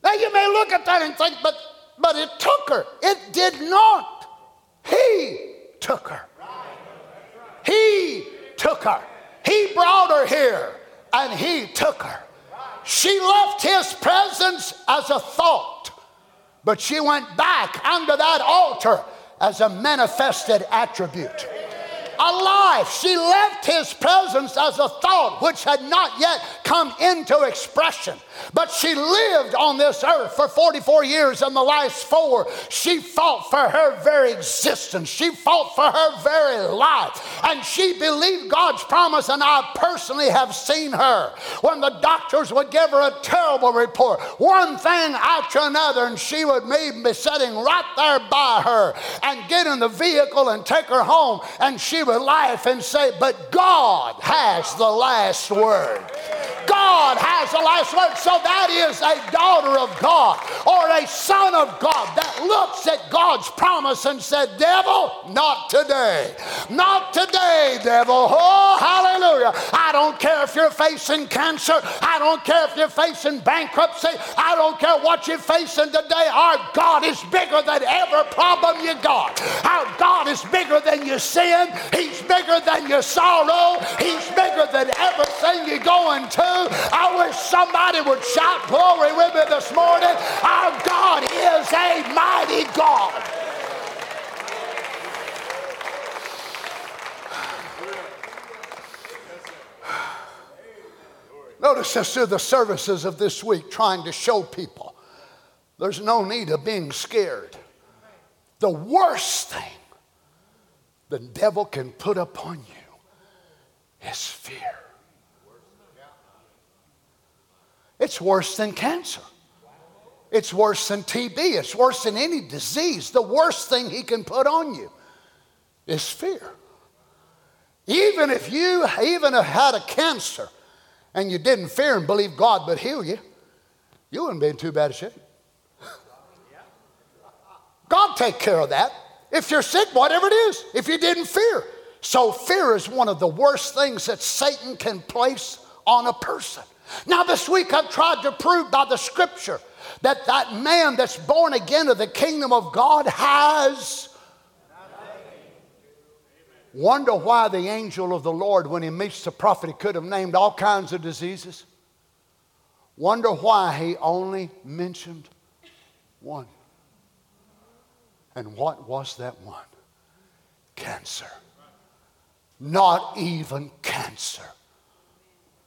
Now you may look at that and think, but, but it took her. It did not. He took her. He took her. He brought her here and he took her. She left his presence as a thought, but she went back under that altar as a manifested attribute alive. She left his presence as a thought which had not yet come into expression. But she lived on this earth for 44 years, and the last four, she fought for her very existence. She fought for her very life. And she believed God's promise, and I personally have seen her when the doctors would give her a terrible report, one thing after another, and she would be sitting right there by her and get in the vehicle and take her home, and she would laugh and say, But God has the last word. God has the last word. So that is a daughter of God or a son of God that looks at God's promise and said, Devil, not today. Not today, devil. Oh, hallelujah. I don't care if you're facing cancer. I don't care if you're facing bankruptcy. I don't care what you're facing today. Our God is bigger than every problem you got. Our God is bigger than your sin. He's bigger than your sorrow. He's bigger than everything you're going to. I wish somebody would shout glory with me this morning. Our God is a mighty God. Notice this through the services of this week, trying to show people there's no need of being scared. The worst thing the devil can put upon you is fear. It's worse than cancer. It's worse than TB. It's worse than any disease. The worst thing he can put on you is fear. Even if you even had a cancer and you didn't fear and believe God would heal you, you wouldn't be in too bad a shape. God take care of that. If you're sick, whatever it is, if you didn't fear. So fear is one of the worst things that Satan can place on a person. Now, this week I've tried to prove by the scripture that that man that's born again of the kingdom of God has. Wonder why the angel of the Lord, when he meets the prophet, he could have named all kinds of diseases. Wonder why he only mentioned one. And what was that one? Cancer. Not even cancer.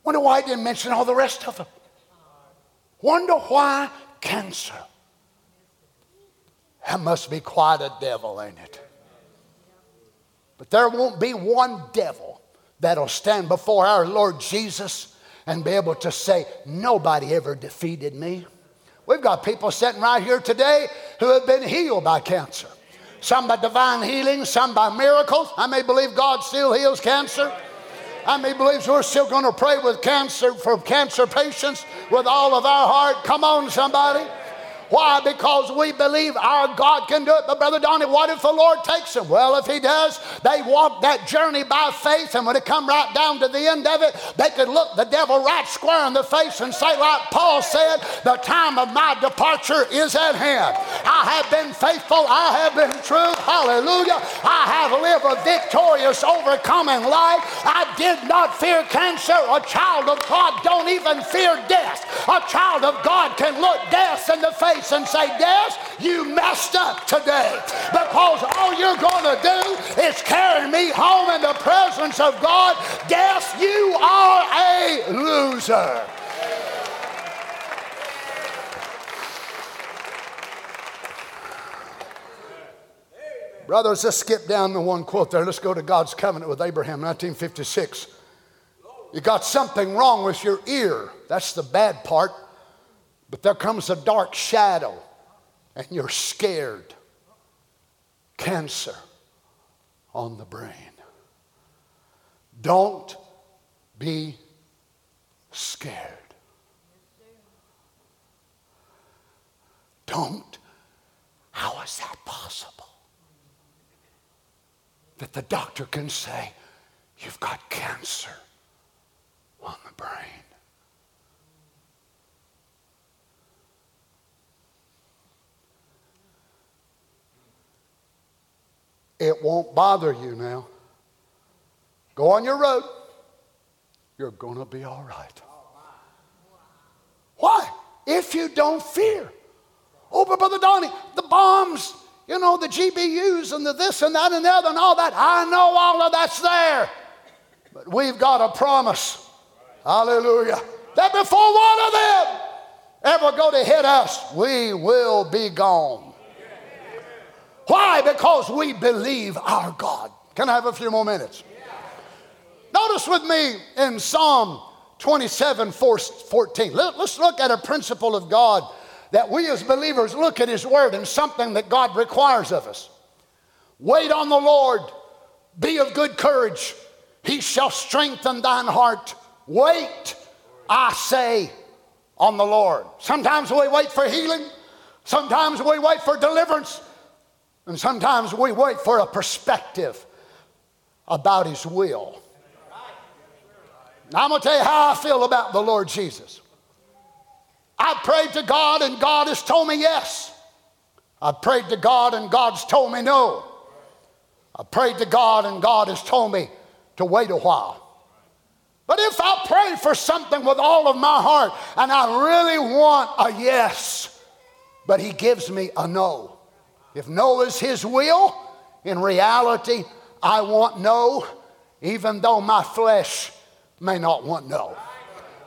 Wonder why I didn't mention all the rest of them. Wonder why cancer. That must be quite a devil, ain't it? But there won't be one devil that'll stand before our Lord Jesus and be able to say, Nobody ever defeated me. We've got people sitting right here today who have been healed by cancer. Some by divine healing, some by miracles. I may believe God still heals cancer. I may believes we're still going to pray with cancer for cancer patients with all of our heart. Come on, somebody. Why? Because we believe our God can do it. But Brother Donny, what if the Lord takes them? Well, if He does, they walk that journey by faith, and when it come right down to the end of it, they could look the devil right square in the face and say, like Paul said, the time of my departure is at hand. I have been faithful, I have been true. Hallelujah. I have lived a victorious, overcoming life. I did not fear cancer. A child of God don't even fear death. A child of God can look death in the face face and say, Death, you messed up today. Because all you're going to do is carry me home in the presence of God. Death, you are a loser. Brothers, let's skip down the one quote there. Let's go to God's covenant with Abraham, 1956. You got something wrong with your ear. That's the bad part. But there comes a dark shadow, and you're scared. Cancer on the brain. Don't be scared. Don't. How is that possible? That the doctor can say, You've got cancer on the brain. It won't bother you now. Go on your road. You're going to be all right. Why? If you don't fear. Oh, but Brother Donny, the bombs, you know, the GBUs and the this and that and the other and all that. I know all of that's there. But we've got a promise. Hallelujah. That before one of them ever go to hit us, we will be gone. Why? Because we believe our God. Can I have a few more minutes? Notice with me in Psalm 27 14. Let, us look at a principle of God that we as believers look at His Word and something that God requires of us. Wait on the Lord, be of good courage, He shall strengthen thine heart. Wait, I say, on the Lord. Sometimes we wait for healing, sometimes we wait for deliverance, and sometimes we wait for a perspective about His will. Now, I'm going to tell you how I feel about the Lord Jesus. I prayed to God and God has told me yes. I prayed to God and God's told me no. I prayed to God and God has told me to wait a while. But if I pray for something with all of my heart and I really want a yes, but He gives me a no. If no is His will, in reality, I want no, even though my flesh may not want no.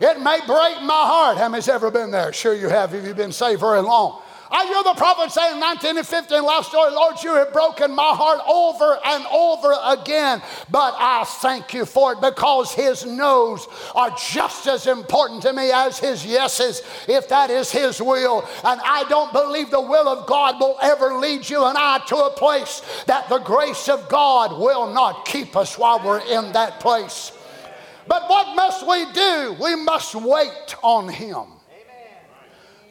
It may break my heart. How many's ever been there? Sure you have if you've been saved very long. I hear the prophet saying in 19 and 15 last story, Lord, you have broken my heart over and over again. But I thank you for it because his no's are just as important to me as his yeses, if that is his will. And I don't believe the will of God will ever lead you and I to a place that the grace of God will not keep us while we're in that place. But what must we do? We must wait on him.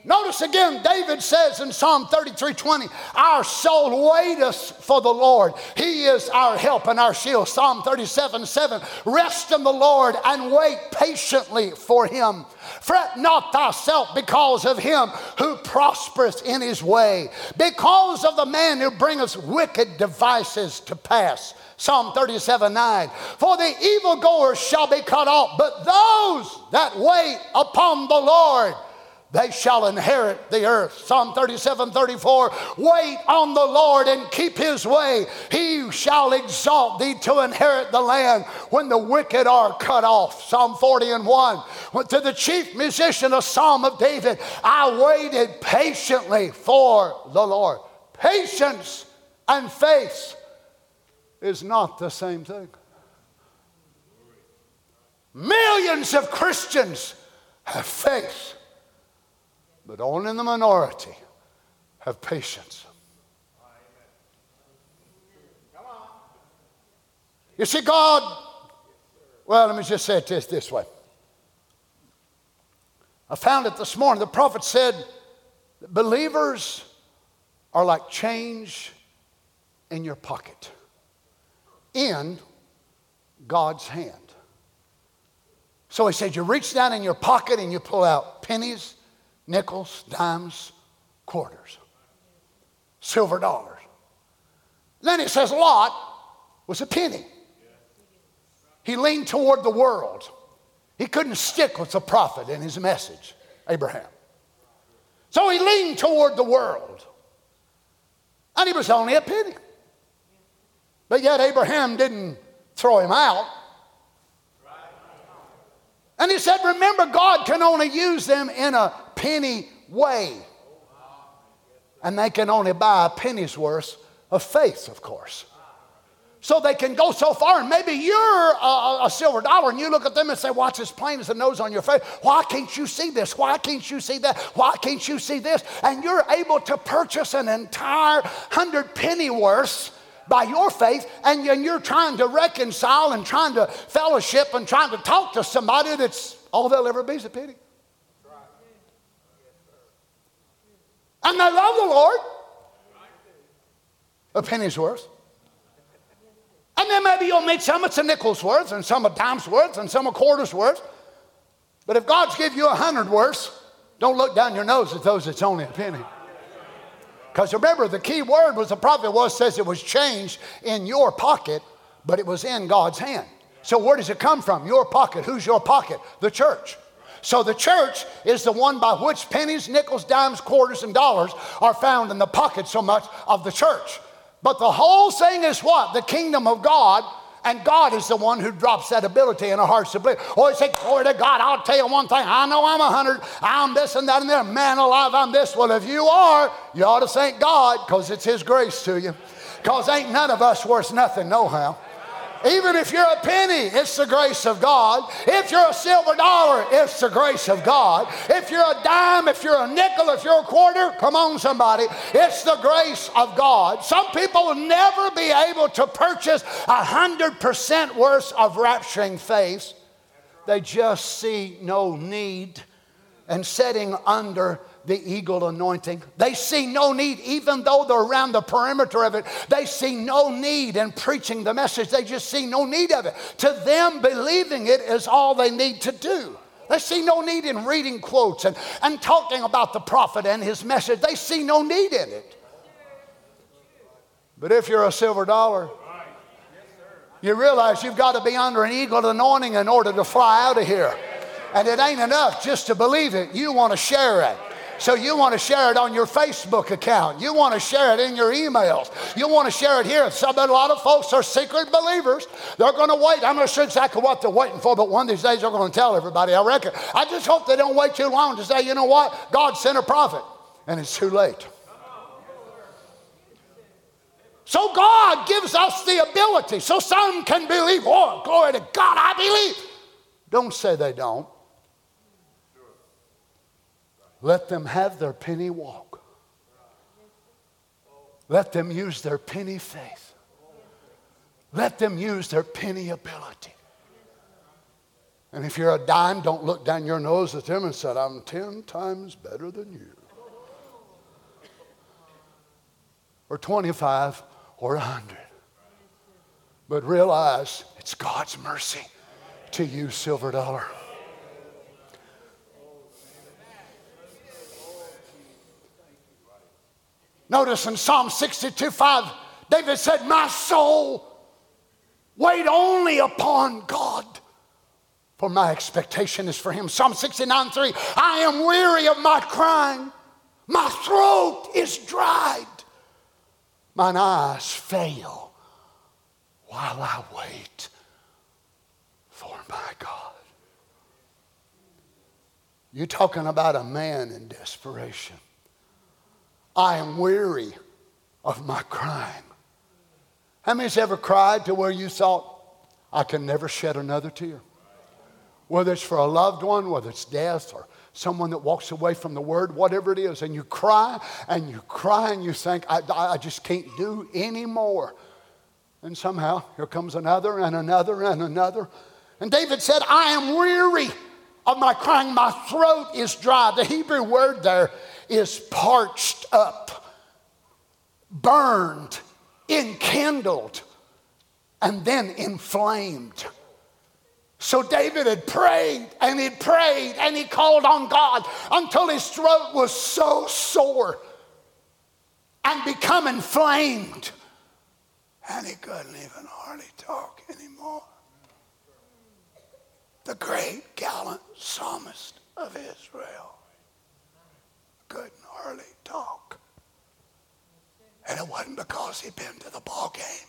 Notice again, David says in Psalm 33 20, Our soul waiteth for the Lord. He is our help and our shield. Psalm 37 7, Rest in the Lord and wait patiently for him. Fret not thyself because of him who prospereth in his way, because of the man who bringeth wicked devices to pass. Psalm 37 9. For the evilgoers shall be cut off, but those that wait upon the Lord they shall inherit the earth. Psalm 37 34. Wait on the Lord and keep his way. He shall exalt thee to inherit the land when the wicked are cut off. Psalm 40 and 1. To the chief musician, a psalm of David, I waited patiently for the Lord. Patience and faith is not the same thing. Millions of Christians have faith but only the minority have patience. You see, God, well, let me just say it this, this way. I found it this morning. The prophet said believers are like change in your pocket, in God's hand. So he said, You reach down in your pocket and you pull out pennies nickels, dimes, quarters, silver dollars. Then it says Lot was a penny. He leaned toward the world. He couldn't stick with the prophet and his message, Abraham. So he leaned toward the world. And he was only a penny. But yet Abraham didn't throw him out. And he said, Remember, God can only use them in a penny way. And they can only buy a penny's worth of faith, of course. So they can go so far, and maybe you're a, a, silver dollar, and you look at them and say, What's as plain as the nose on your face? Why can't you see this? Why can't you see that? Why can't you see this? And you're able to purchase an entire hundred penny worth by your faith, and you're trying to reconcile and trying to fellowship and trying to talk to somebody that's all they'll ever be is a penny. And they love the Lord. A penny's worth. And then maybe you'll oh, meet some it's a nickel's worth, and some a dime's worth, and some a quarter's worth. But if God's give you a hundred worth, don't look down your nose at those that's only a penny. Because remember, the key word was the prophet was says it was changed in your pocket, but it was in God's hand. So where does it come from? Your pocket. Who's your pocket? The church. So the church is the one by which pennies, nickels, dimes, quarters, and dollars are found in the pocket so much of the church. But the whole thing is what? The kingdom of God and God is the one who drops that ability in our hearts to believe. Oh, say, glory to God. I'll tell you one thing. I know I'm a hundred. I'm this and that and there. Man alive, I'm this. Well, if you are, you ought to thank God because it's His grace to you. Because ain't none of us worth nothing, no how. Even if you're a penny, it's the grace of God. If you're a silver dollar, it's the grace of God. If you're a dime, if you're a nickel, if you're a quarter, come on, somebody, it's the grace of God. Some people will never be able to purchase a hundred percent worth of rapturing faith. They just see no need and setting under the eagle anointing. They see no need, even though they're around the perimeter of it, they see no need in preaching the message. They just see no need of it. To them, believing it is all they need to do. They see no need in reading quotes and, and talking about the prophet and his message. They see no need in it. But if you're a silver dollar, you realize you've got to be under an eagle anointing in order to fly out of here. And it ain't enough just to believe it, you want to share it. So you want to share it on your Facebook account. You want to share it in your emails. You want to share it here. Some, a lot of folks are secret believers. They're going to wait. I'm not sure exactly what they're waiting for, but one of these days they're going to tell everybody, I reckon. I just hope they don't wait too long to say, you know what? God sent a prophet. And it's too late. So God gives us the ability so some can believe. Oh, glory to God, I believe. Don't say they don't. Let them have their penny walk. Let them use their penny faith. Let them use their penny ability. And if you're a dime, don't look down your nose at them and say, I'm 10 times better than you. Or 25 or 100. But realize it's God's mercy to you, silver dollar. Notice in Psalm 62 5, David said, My soul, wait only upon God, for my expectation is for him. Psalm 69 3, I am weary of my crying, my throat is dried, mine eyes fail while I wait for my God. You're talking about a man in desperation. I am weary of my crying. How many's ever cried to where you thought, I can never shed another tear? Whether it's for a loved one, whether it's death or someone that walks away from the word, whatever it is, and you cry and you cry and you think, I, I just can't do anymore. And somehow here comes another and another and another. And David said, I am weary of my crying. My throat is dry. The Hebrew word there is parched up, burned, enkindled, and then inflamed. So David had prayed and he prayed and he called on God until his throat was so sore and become inflamed. And he couldn't even hardly talk anymore. The great gallant psalmist of Israel couldn't hardly talk. And it wasn't because he'd been to the ball game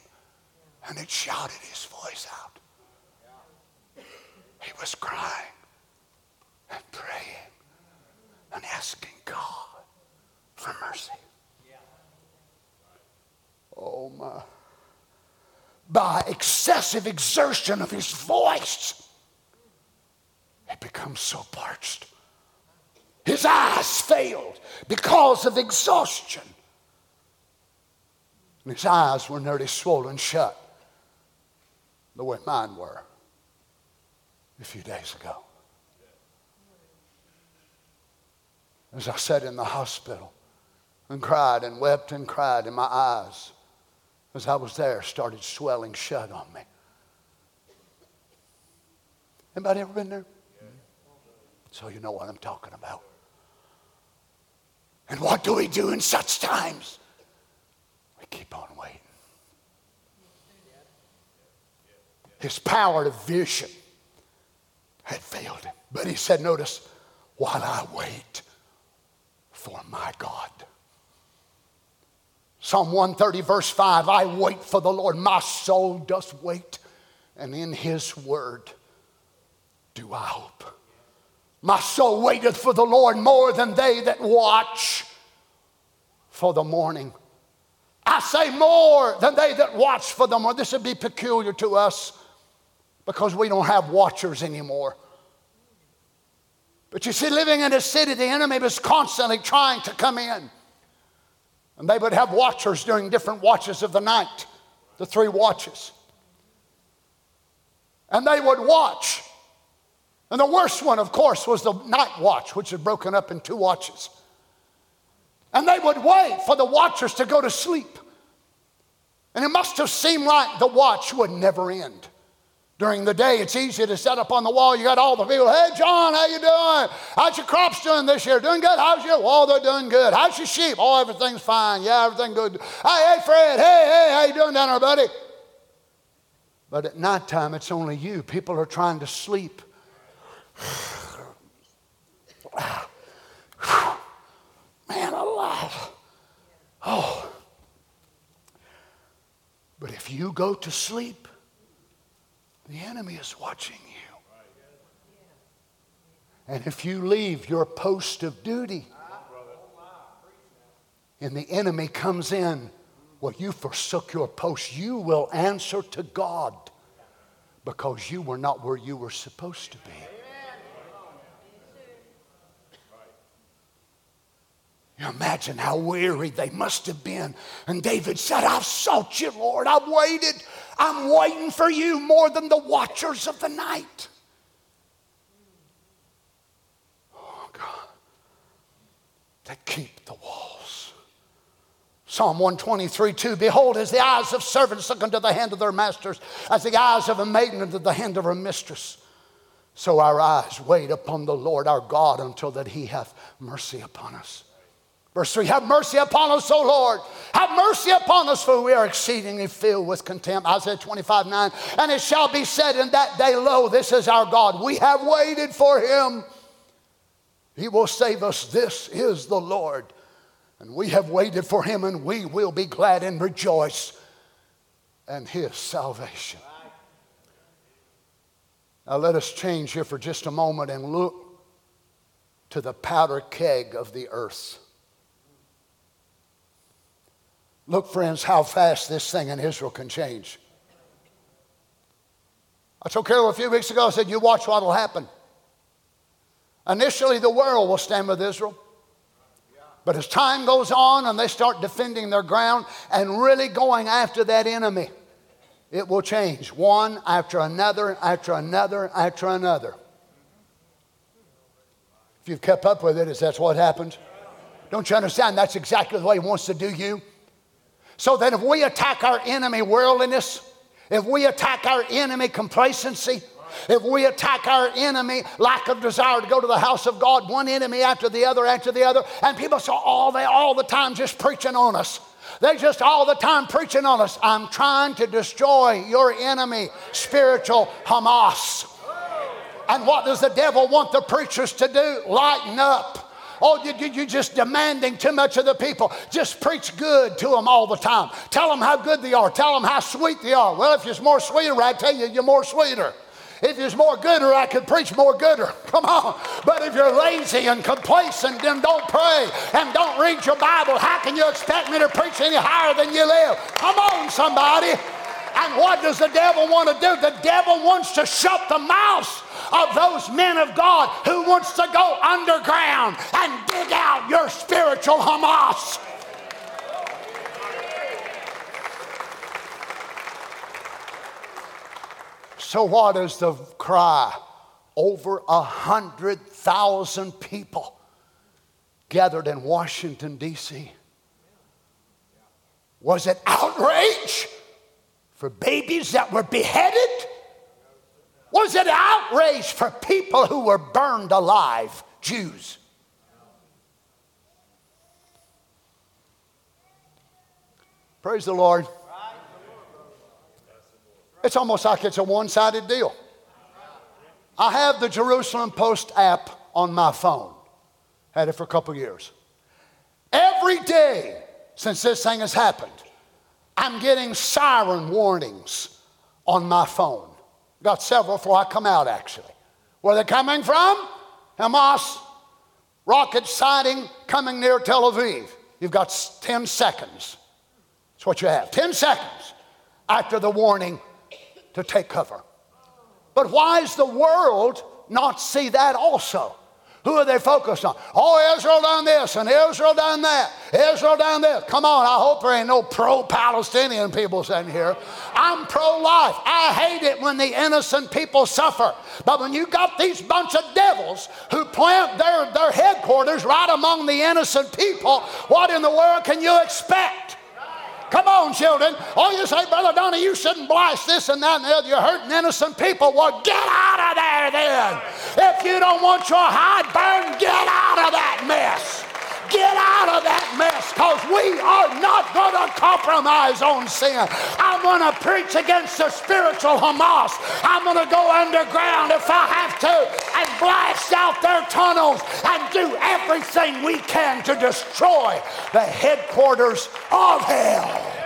and it shouted his voice out. He was crying and praying and asking God for mercy. Oh my. By excessive exertion of his voice, it becomes so parched his eyes failed because of exhaustion. And his eyes were nearly swollen shut the way mine were a few days ago. As I sat in the hospital and cried and wept and cried, and my eyes, as I was there, started swelling shut on me. Anybody ever been there? So you know what I'm talking about. And what do we do in such times? We keep on waiting. His power of vision had failed him. But he said, Notice, while I wait for my God. Psalm 130, verse 5 I wait for the Lord. My soul does wait, and in his word do I hope. My soul waiteth for the Lord more than they that watch for the morning. I say more than they that watch for the morning. This would be peculiar to us because we don't have watchers anymore. But you see, living in a city, the enemy was constantly trying to come in. And they would have watchers during different watches of the night, the three watches. And they would watch. And the worst one, of course, was the night watch, which had broken up in two watches. And they would wait for the watchers to go to sleep. And it must have seemed like the watch would never end during the day. It's easy to set up on the wall. You got all the people. Hey, John, how you doing? How's your crops doing this year? Doing good. How's your? Oh, they're doing good. How's your sheep? Oh, everything's fine. Yeah, everything good. Hey, hey, Fred. Hey, hey, how you doing down there, buddy? But at nighttime, it's only you. People are trying to sleep. Man alive. Oh. But if you go to sleep, the enemy is watching you. And if you leave your post of duty and the enemy comes in, well, you forsook your post, you will answer to God because you were not where you were supposed to be. Imagine how weary they must have been. And David said, I've sought you, Lord. I've waited. I'm waiting for you more than the watchers of the night. Oh, God. They keep the walls. Psalm 123 2 Behold, as the eyes of servants look unto the hand of their masters, as the eyes of a maiden unto the hand of her mistress, so our eyes wait upon the Lord our God until that he hath mercy upon us. Verse 3 Have mercy upon us, O Lord. Have mercy upon us, for we are exceedingly filled with contempt. Isaiah 25 9. And it shall be said in that day, Lo, this is our God. We have waited for him. He will save us. This is the Lord. And we have waited for him, and we will be glad and rejoice and his salvation. Now, let us change here for just a moment and look to the powder keg of the earth. Look, friends, how fast this thing in Israel can change. I told Carol a few weeks ago, I said, You watch what will happen. Initially, the world will stand with Israel. But as time goes on and they start defending their ground and really going after that enemy, it will change one after another, after another, after another. If you've kept up with it, is that's what happens? Don't you understand? That's exactly the way he wants to do you. So that if we attack our enemy worldliness, if we attack our enemy complacency, if we attack our enemy lack of desire to go to the house of God, one enemy after the other after the other, and people say, all they all the time just preaching on us. They just all the time preaching on us. I'm trying to destroy your enemy, spiritual Hamas. And what does the devil want the preachers to do? Lighten up Oh, you, you, you're just demanding too much of the people. Just preach good to them all the time. Tell them how good they are. Tell them how sweet they are. Well, if you're more sweeter, I tell you, you're more sweeter. If you're more gooder, I could preach more gooder. Come on. But if you're lazy and complacent and don't pray and don't read your Bible, how can you expect me to preach any higher than you live? Come on, somebody. And what does the devil want to do? The devil wants to shut the mouths of those men of God who wants to go underground and dig out your spiritual Hamas. So, what is the cry? Over a hundred thousand people gathered in Washington, D.C. Was it outrage for babies that were beheaded? Was it outrage for people who were burned alive, Jews? Praise the Lord. It's almost like it's a one sided deal. I have the Jerusalem Post app on my phone, had it for a couple years. Every day since this thing has happened, I'm getting siren warnings on my phone. Got several before I come out, actually. Where they're coming from? Hamas rocket sighting coming near Tel Aviv. You've got 10 seconds. That's what you have. 10 seconds after the warning to take cover. But why does the world not see that also? Who are they focused on? Oh, Israel done this and Israel done that. Israel done this. Come on, I hope there ain't no pro Palestinian people sitting here. I'm pro life. I hate it when the innocent people suffer. But when you got these bunch of devils who plant their, their headquarters right among the innocent people, what in the world can you expect? Come on, children. Oh, you say, Brother Donny, you shouldn't blast this and that and the other. You're hurting innocent people. Well, get out of there then. If you don't want your hide burned, get out of that mess. Get out of that mess because we are not going to compromise on sin. I'm going to preach against the spiritual Hamas. I'm going to go underground if I have to and blast out their tunnels and do everything we can to destroy the headquarters of hell.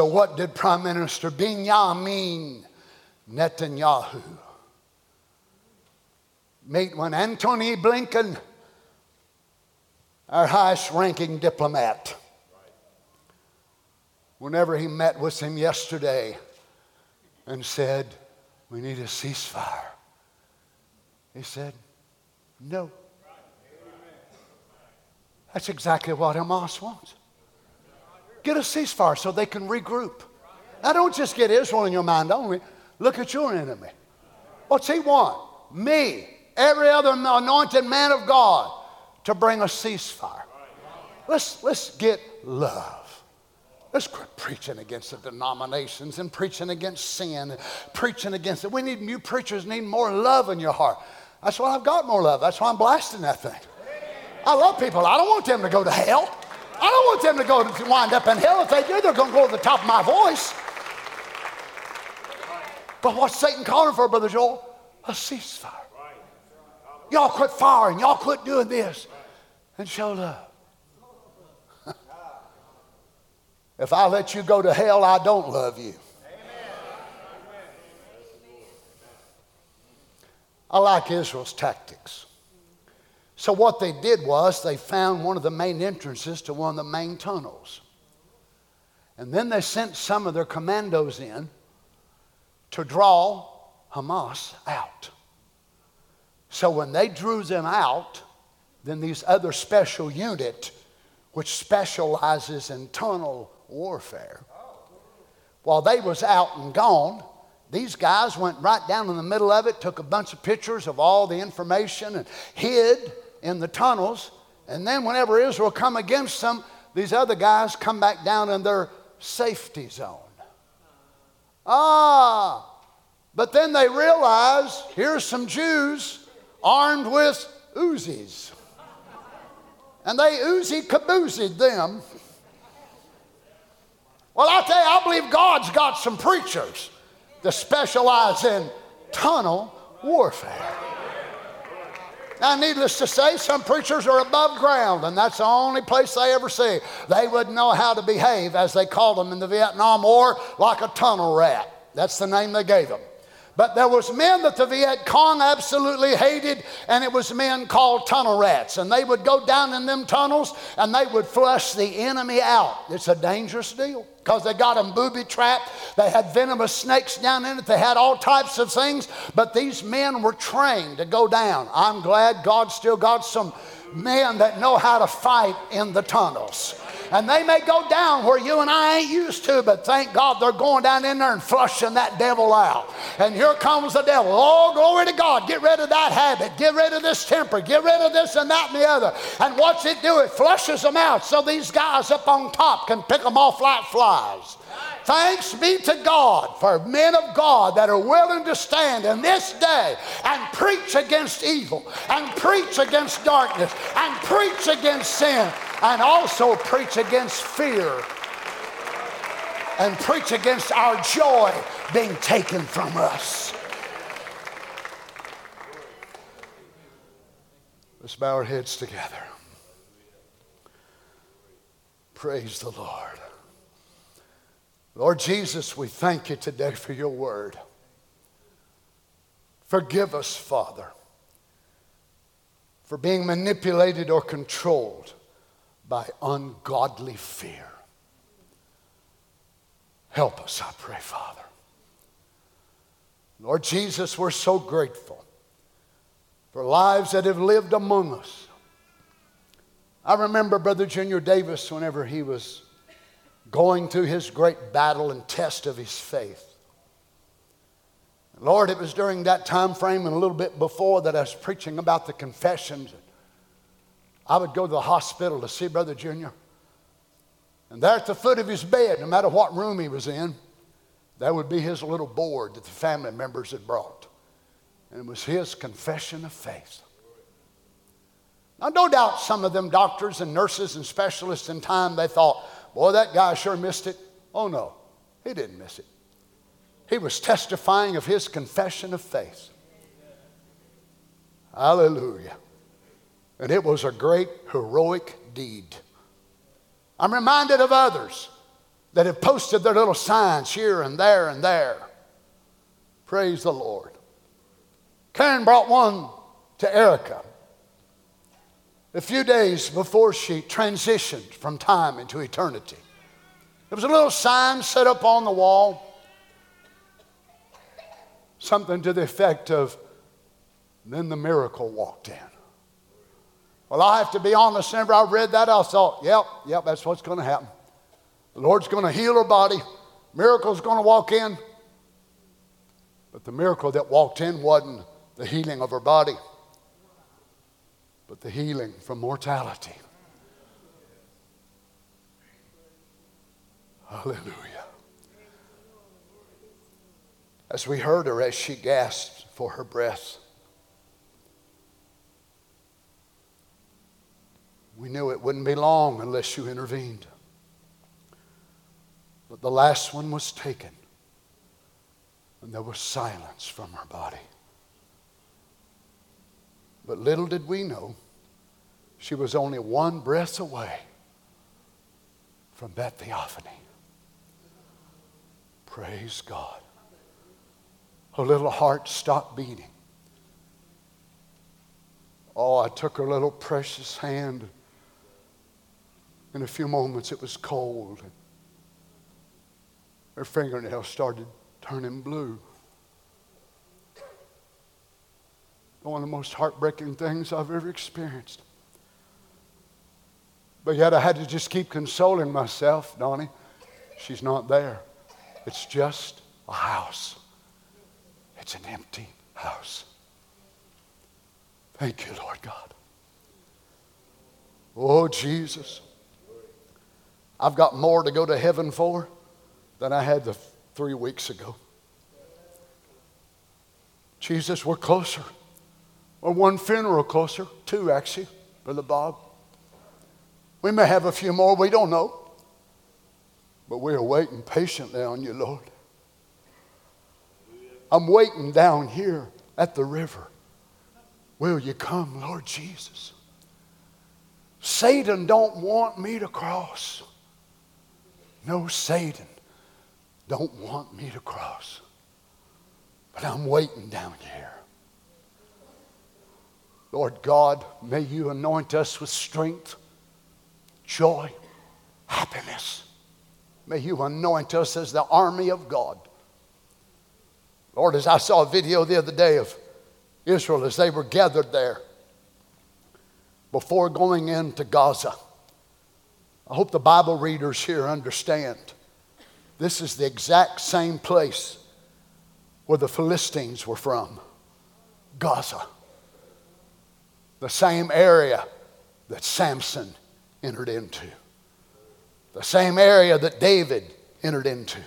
So, what did Prime Minister Benjamin Netanyahu meet when Antony Blinken, our highest ranking diplomat, whenever he met with him yesterday and said, We need a ceasefire? He said, No. That's exactly what Hamas wants. Get a ceasefire so they can regroup. Now, don't just get Israel in your mind only. Look at your enemy. What's he want? Me, every other anointed man of God, to bring a ceasefire. Let's, let's get love. Let's quit preaching against the denominations and preaching against sin, and preaching against it. We need, you preachers need more love in your heart. That's why I've got more love. That's why I'm blasting that thing. I love people. I don't want them to go to hell. I don't want them to go to wind up in hell. If they do, they're going to go to the top of my voice. But what's Satan calling for, Brother Joel? A ceasefire. Y'all quit firing. Y'all quit doing this. And show love. if I let you go to hell, I don't love you. I like Israel's tactics. So, what they did was they found one of the main entrances to one of the main tunnels. And then they sent some of their commandos in to draw Hamas out. So, when they drew them out, then these other special unit, which specializes in tunnel warfare, while they was out and gone, these guys went right down in the middle of it, took a bunch of pictures of all the information and hid in the tunnels. And then whenever Israel come against them, these other guys come back down in their safety zone. Ah, but then they realize here's some Jews armed with Uzis. and they oozy caboozied them. Well, I tell you, I believe God's got some preachers that specialize in tunnel warfare. Now, needless to say, some preachers are above ground, and that's the only place they ever see. They wouldn't know how to behave, as they called them in the Vietnam War, like a tunnel rat. That's the name they gave them. But there was men that the Viet Cong absolutely hated, and it was men called tunnel rats. And they would go down in them tunnels and they would flush the enemy out. It's a dangerous deal because they got them booby trapped. They had venomous snakes down in it. They had all types of things. But these men were trained to go down. I'm glad God still got some men that know how to fight in the tunnels. And they may go down where you and I ain't used to, but thank God they're going down in there and flushing that devil out. And here comes the devil. Oh, glory to God. Get rid of that habit. Get rid of this temper. Get rid of this and that and the other. And what's it do? It flushes them out so these guys up on top can pick them off like flies. Thanks be to God for men of God that are willing to stand in this day and preach against evil and preach against darkness and preach against sin and also preach against fear and preach against our joy being taken from us. Let's bow our heads together. Praise the Lord. Lord Jesus, we thank you today for your word. Forgive us, Father, for being manipulated or controlled by ungodly fear. Help us, I pray, Father. Lord Jesus, we're so grateful for lives that have lived among us. I remember Brother Junior Davis whenever he was going through his great battle and test of his faith. Lord, it was during that time frame and a little bit before that I was preaching about the confessions. I would go to the hospital to see Brother Junior. And there at the foot of his bed, no matter what room he was in, there would be his little board that the family members had brought. And it was his confession of faith. Now, no doubt some of them doctors and nurses and specialists in time, they thought, boy, that guy sure missed it. Oh, no, he didn't miss it. He was testifying of his confession of faith. Hallelujah. And it was a great heroic deed. I'm reminded of others that have posted their little signs here and there and there. Praise the Lord. Karen brought one to Erica a few days before she transitioned from time into eternity. There was a little sign set up on the wall, something to the effect of, then the miracle walked in. Well, I have to be honest, whenever I read that, I thought, yep, yep, that's what's going to happen. The Lord's going to heal her body, miracle's going to walk in. But the miracle that walked in wasn't the healing of her body but the healing from mortality. Hallelujah. As we heard her as she gasped for her breath, we knew it wouldn't be long unless you intervened. But the last one was taken, and there was silence from her body. But little did we know, she was only one breath away from that theophany. Praise God. Her little heart stopped beating. Oh, I took her little precious hand. In a few moments, it was cold. Her fingernails started turning blue. one of the most heartbreaking things I've ever experienced. But yet I had to just keep consoling myself, Donny. She's not there. It's just a house. It's an empty house. Thank you, Lord God. Oh, Jesus. I've got more to go to heaven for than I had the three weeks ago. Jesus, we're closer or one funeral closer, two actually, Brother Bob. We may have a few more, we don't know. But we are waiting patiently on you, Lord. I'm waiting down here at the river. Will you come, Lord Jesus? Satan don't want me to cross. No, Satan don't want me to cross. But I'm waiting down here. Lord God, may you anoint us with strength, joy, happiness. May you anoint us as the army of God. Lord, as I saw a video the other day of Israel as they were gathered there before going into Gaza, I hope the Bible readers here understand this is the exact same place where the Philistines were from Gaza. The same area that Samson entered into, the same area that David entered into.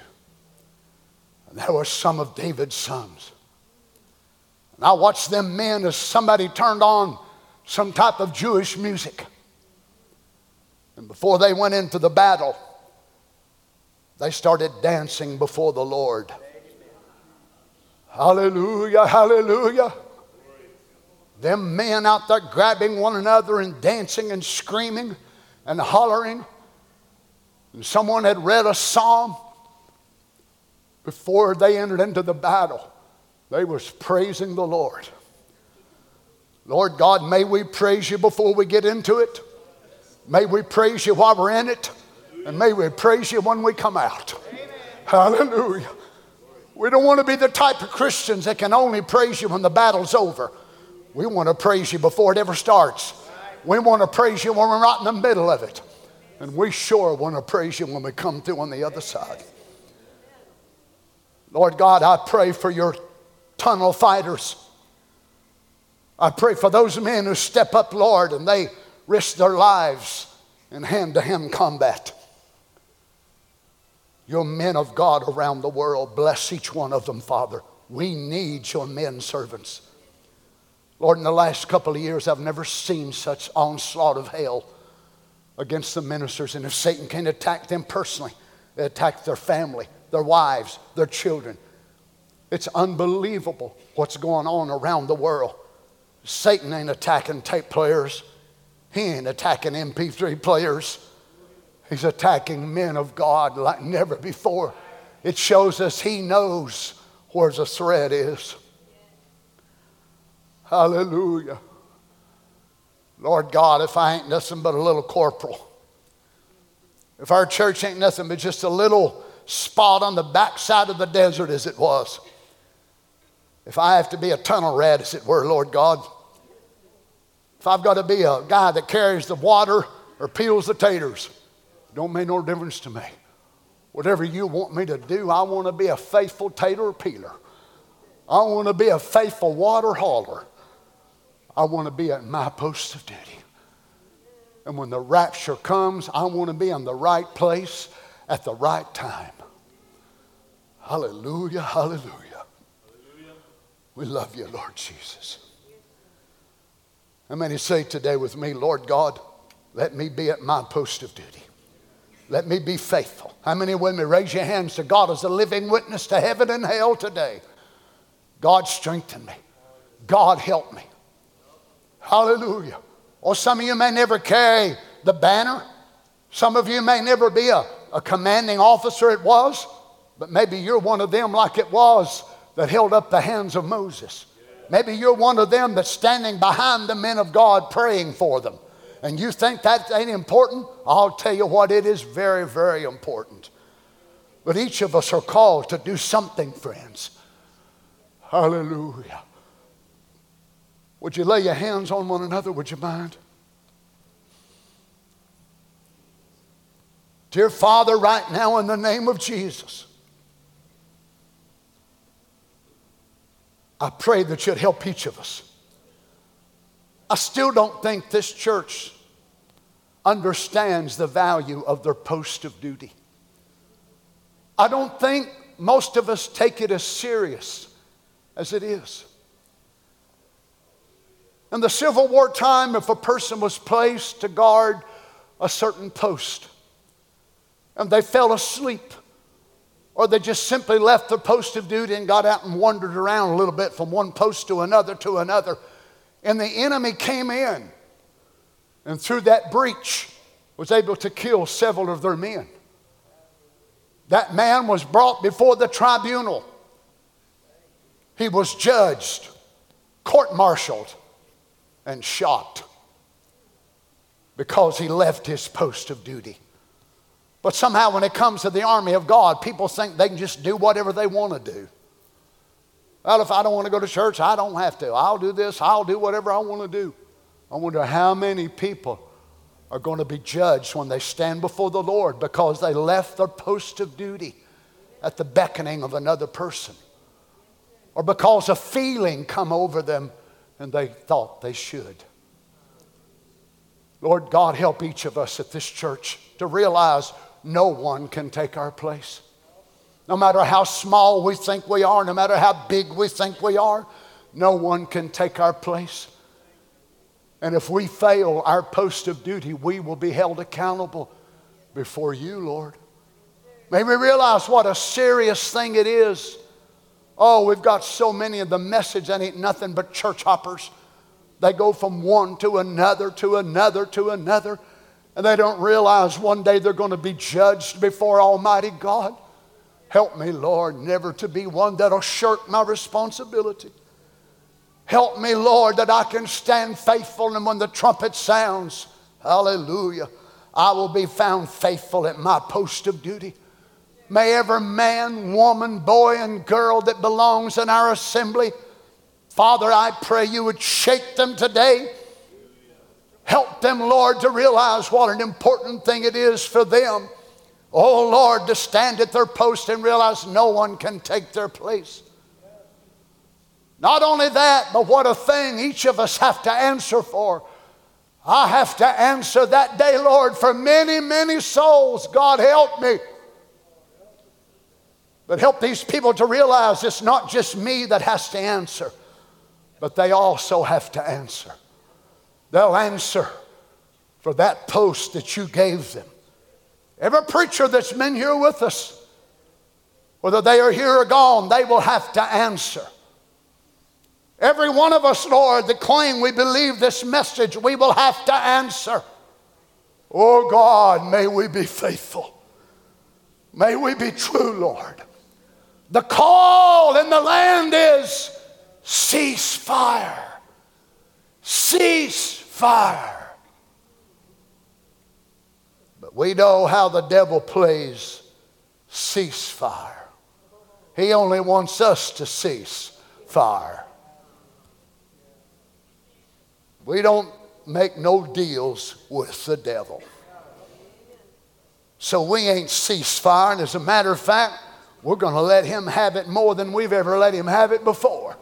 And there were some of David's sons. And I watched them men as somebody turned on some type of Jewish music. And before they went into the battle, they started dancing before the Lord. Hallelujah, hallelujah. Them men out there grabbing one another and dancing and screaming and hollering. And someone had read a psalm before they entered into the battle. They was praising the Lord. Lord God, may we praise you before we get into it. May we praise you while we're in it. And may we praise you when we come out. Amen. Hallelujah. We don't want to be the type of Christians that can only praise you when the battle's over. We want to praise you before it ever starts. We want to praise you when we're right in the middle of it. And we sure want to praise you when we come through on the other side. Lord God, I pray for your tunnel fighters. I pray for those men who step up, Lord, and they risk their lives in hand to hand combat. Your men of God around the world, bless each one of them, Father. We need your men servants. Lord, in the last couple of years, I've never seen such onslaught of hell against the ministers. And if Satan can attack them personally, they attack their family, their wives, their children. It's unbelievable what's going on around the world. Satan ain't attacking tape players. He ain't attacking MP3 players. He's attacking men of God like never before. It shows us he knows where the threat is. Hallelujah. Lord God, if I ain't nothing but a little corporal, if our church ain't nothing but just a little spot on the backside of the desert as it was, if I have to be a tunnel rat, as it were, Lord God, if I've got to be a guy that carries the water or peels the taters, don't make no difference to me. Whatever you want me to do, I want to be a faithful tater peeler. I want to be a faithful water hauler. I want to be at my post of duty. And when the rapture comes, I want to be in the right place at the right time. Hallelujah, hallelujah. hallelujah. We love you, Lord Jesus. How many say today with me, Lord God, let me be at my post of duty? Let me be faithful. How many me? Raise your hands to God as a living witness to heaven and hell today. God strengthen me. God help me. Hallelujah. Or some of you may never carry the banner. Some of you may never be a, a commanding officer, it was, but maybe you're one of them like it was that held up the hands of Moses. Maybe you're one of them that's standing behind the men of God praying for them. And you think that ain't important? I'll tell you what, it is very, very important. But each of us are called to do something, friends. Hallelujah. Would you lay your hands on one another? Would you mind? Dear Father, right now in the name of Jesus, I pray that you'd help each of us. I still don't think this church understands the value of their post of duty. I don't think most of us take it as serious as it is. In the Civil War time, if a person was placed to guard a certain post and they fell asleep. Or they just simply left their post of duty and got out and wandered around a little bit from one post to another to another. And the enemy came in and through that breach was able to kill several of their men. That man was brought before the tribunal. He was judged, court martialed, and shot because he left his post of duty. But somehow, when it comes to the army of God, people think they can just do whatever they want to do. Well, if I don't want to go to church, I don't have to. I'll do this, I'll do whatever I want to do. I wonder how many people are going to be judged when they stand before the Lord because they left their post of duty at the beckoning of another person or because a feeling come over them and they thought they should. Lord God, help each of us at this church to realize no one can take our place. No matter how small we think we are, no matter how big we think we are, no one can take our place. And if we fail our post of duty, we will be held accountable before you, Lord. May we realize what a serious thing it is. Oh, we've got so many of the message that ain't nothing but church hoppers. They go from one to another to another to another. And they don't realize one day they're going to be judged before Almighty God. Help me, Lord, never to be one that'll shirk my responsibility. Help me, Lord, that I can stand faithful and when the trumpet sounds, hallelujah, I will be found faithful at my post of duty. May every man, woman, boy, and girl that belongs in our assembly, Father, I pray you would shake them today Help them, Lord, to realize what an important thing it is for them. Oh, Lord, to stand at their post and realize no one can take their place. Not only that, but what a thing each of us have to answer for. I have to answer that day, Lord, for many, many souls. God, help me. But help these people to realize it's not just me that has to answer, but they also have to answer. They'll answer for that post that you gave them. Every preacher that's been here with us, whether they are here or gone, they will have to answer. Every one of us, Lord, that claim we believe this message, we will have to answer. Oh God, may we be faithful. May we be true, Lord. The call in the land is cease fire. Cease fire. But we know how the devil plays cease fire. He only wants us to cease fire. We don't make no deals with the devil. So we ain't cease fire. And as a matter of fact, we're going to let him have it more than we've ever let him have it before.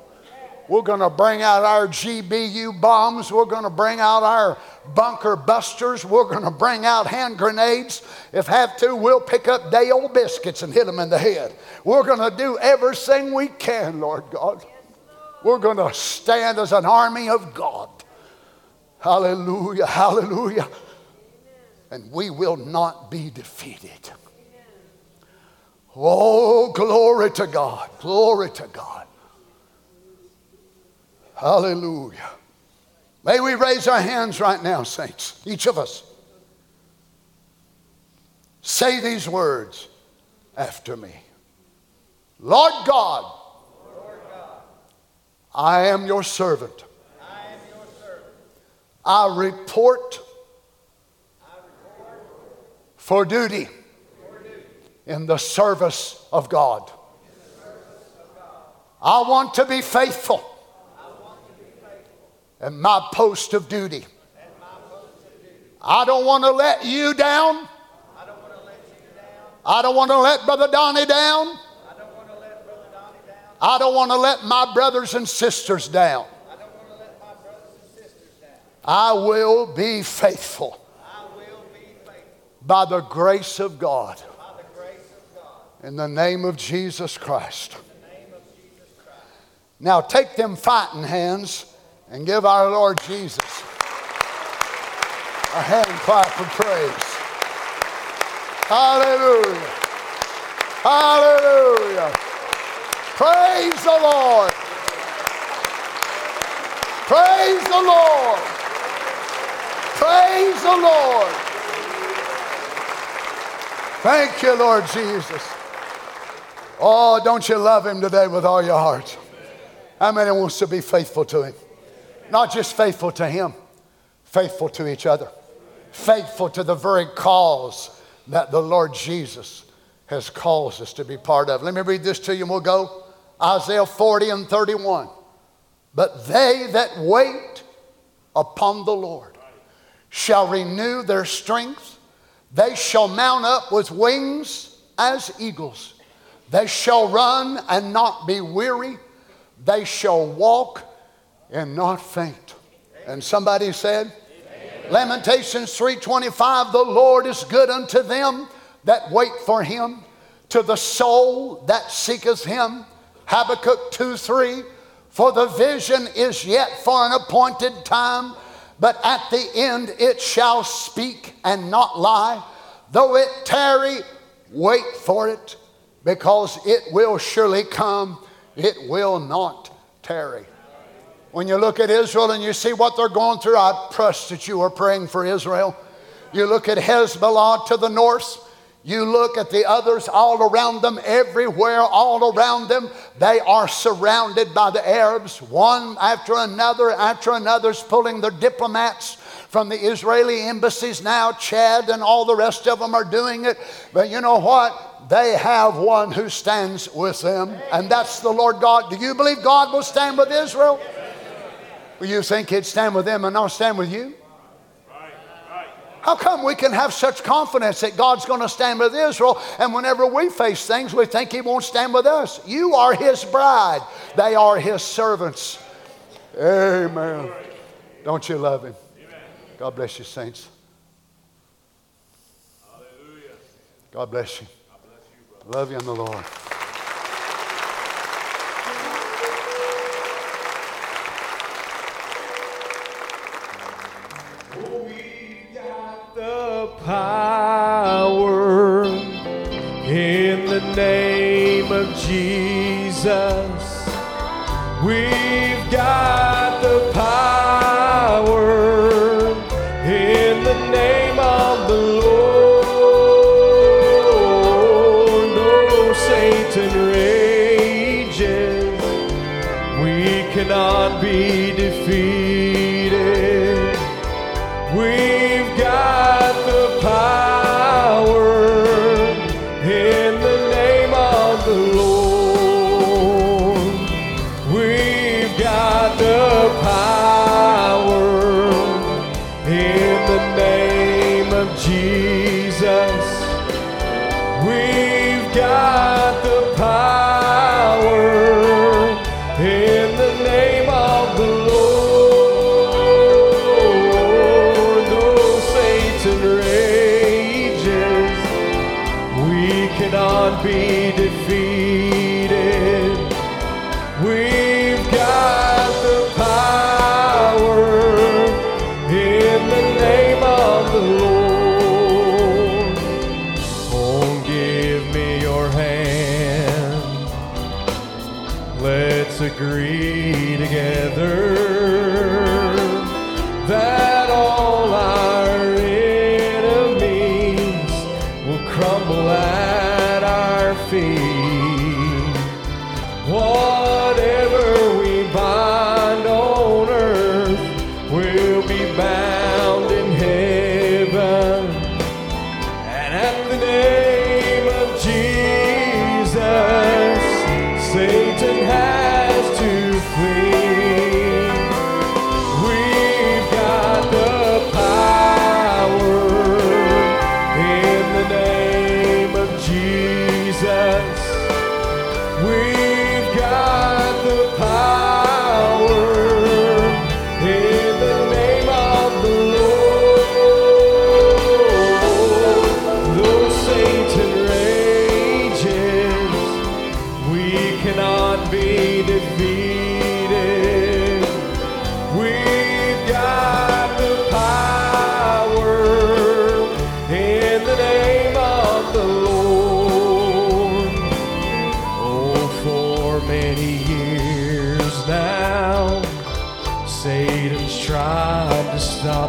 We're going to bring out our GBU bombs. We're going to bring out our bunker busters. We're going to bring out hand grenades. If have to, we'll pick up day old biscuits and hit them in the head. We're going to do everything we can, Lord God. We're going to stand as an army of God. Hallelujah, hallelujah. And we will not be defeated. Oh, glory to God, glory to God. Hallelujah. May we raise our hands right now, saints, each of us. Say these words after me Lord God, Lord God I, am your servant. I report, for, duty in the. Service of God. I want to be faithful and my post of duty. I don't want to let you down. I don't want to let Brother Donny down. I don't want to let my brothers and sisters down. I will be faithful. By the grace of God. In the name of Jesus Christ. Now take them fighting hands and give our Lord Jesus. A hand clap of praise. Hallelujah. Hallelujah. Praise the Lord. Praise the Lord. Praise the Lord. Thank you, Lord Jesus. Oh, don't you love him today with all your heart? How many wants to be faithful to him? Not just faithful to him, faithful to each other, faithful to the very cause that the Lord Jesus has caused us to be part of. Let me read this to you and we'll go. Isaiah 40 and 31. But they that wait upon the Lord shall renew their strength. They shall mount up with wings as eagles. They shall run and not be weary. They shall walk and not faint. And somebody said, Amen. Lamentations 3:25, the Lord is good unto them that wait for him, to the soul that seeketh him. Habakkuk 2 3, for the vision is yet for an appointed time, but at the end it shall speak and not lie. Though it tarry, wait for it, because it will surely come, it will not tarry. When you look at Israel and you see what they're going through, I trust that you are praying for Israel. You look at Hezbollah to the north, you look at the others all around them, everywhere, all around them, they are surrounded by the Arabs, one after another, after another's pulling their diplomats from the Israeli embassies now. Chad and all the rest of them are doing it. But you know what? They have one who stands with them, and that's the Lord God. Do you believe God will stand with Israel? Well, you think He'd stand with them and not stand with you? How come we can have such confidence that God's going to stand with Israel, and whenever we face things, we think He won't stand with us? You are His bride, they are His servants. Amen. Don't you love Him? God bless you, saints. God bless you. Love you in the Lord. Power in the name of Jesus. We've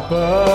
supper.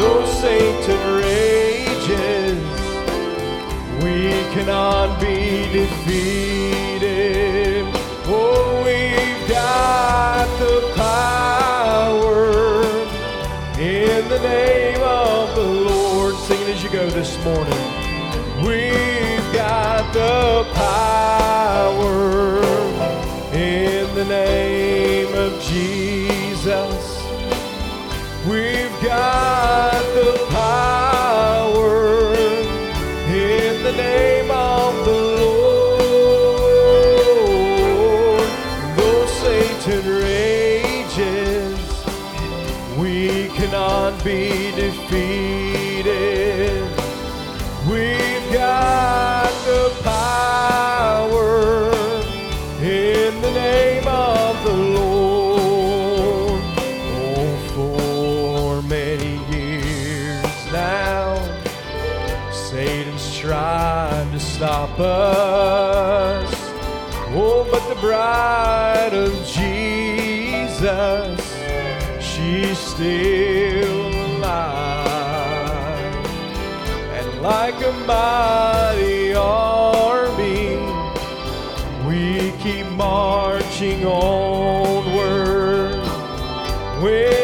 though Satan rages, we cannot be defeated. Oh, we've got the power in the name of the Lord. Sing it as you go this morning. We us. Oh, but the bride of Jesus, she's still alive. And like a mighty army, we keep marching onward. We're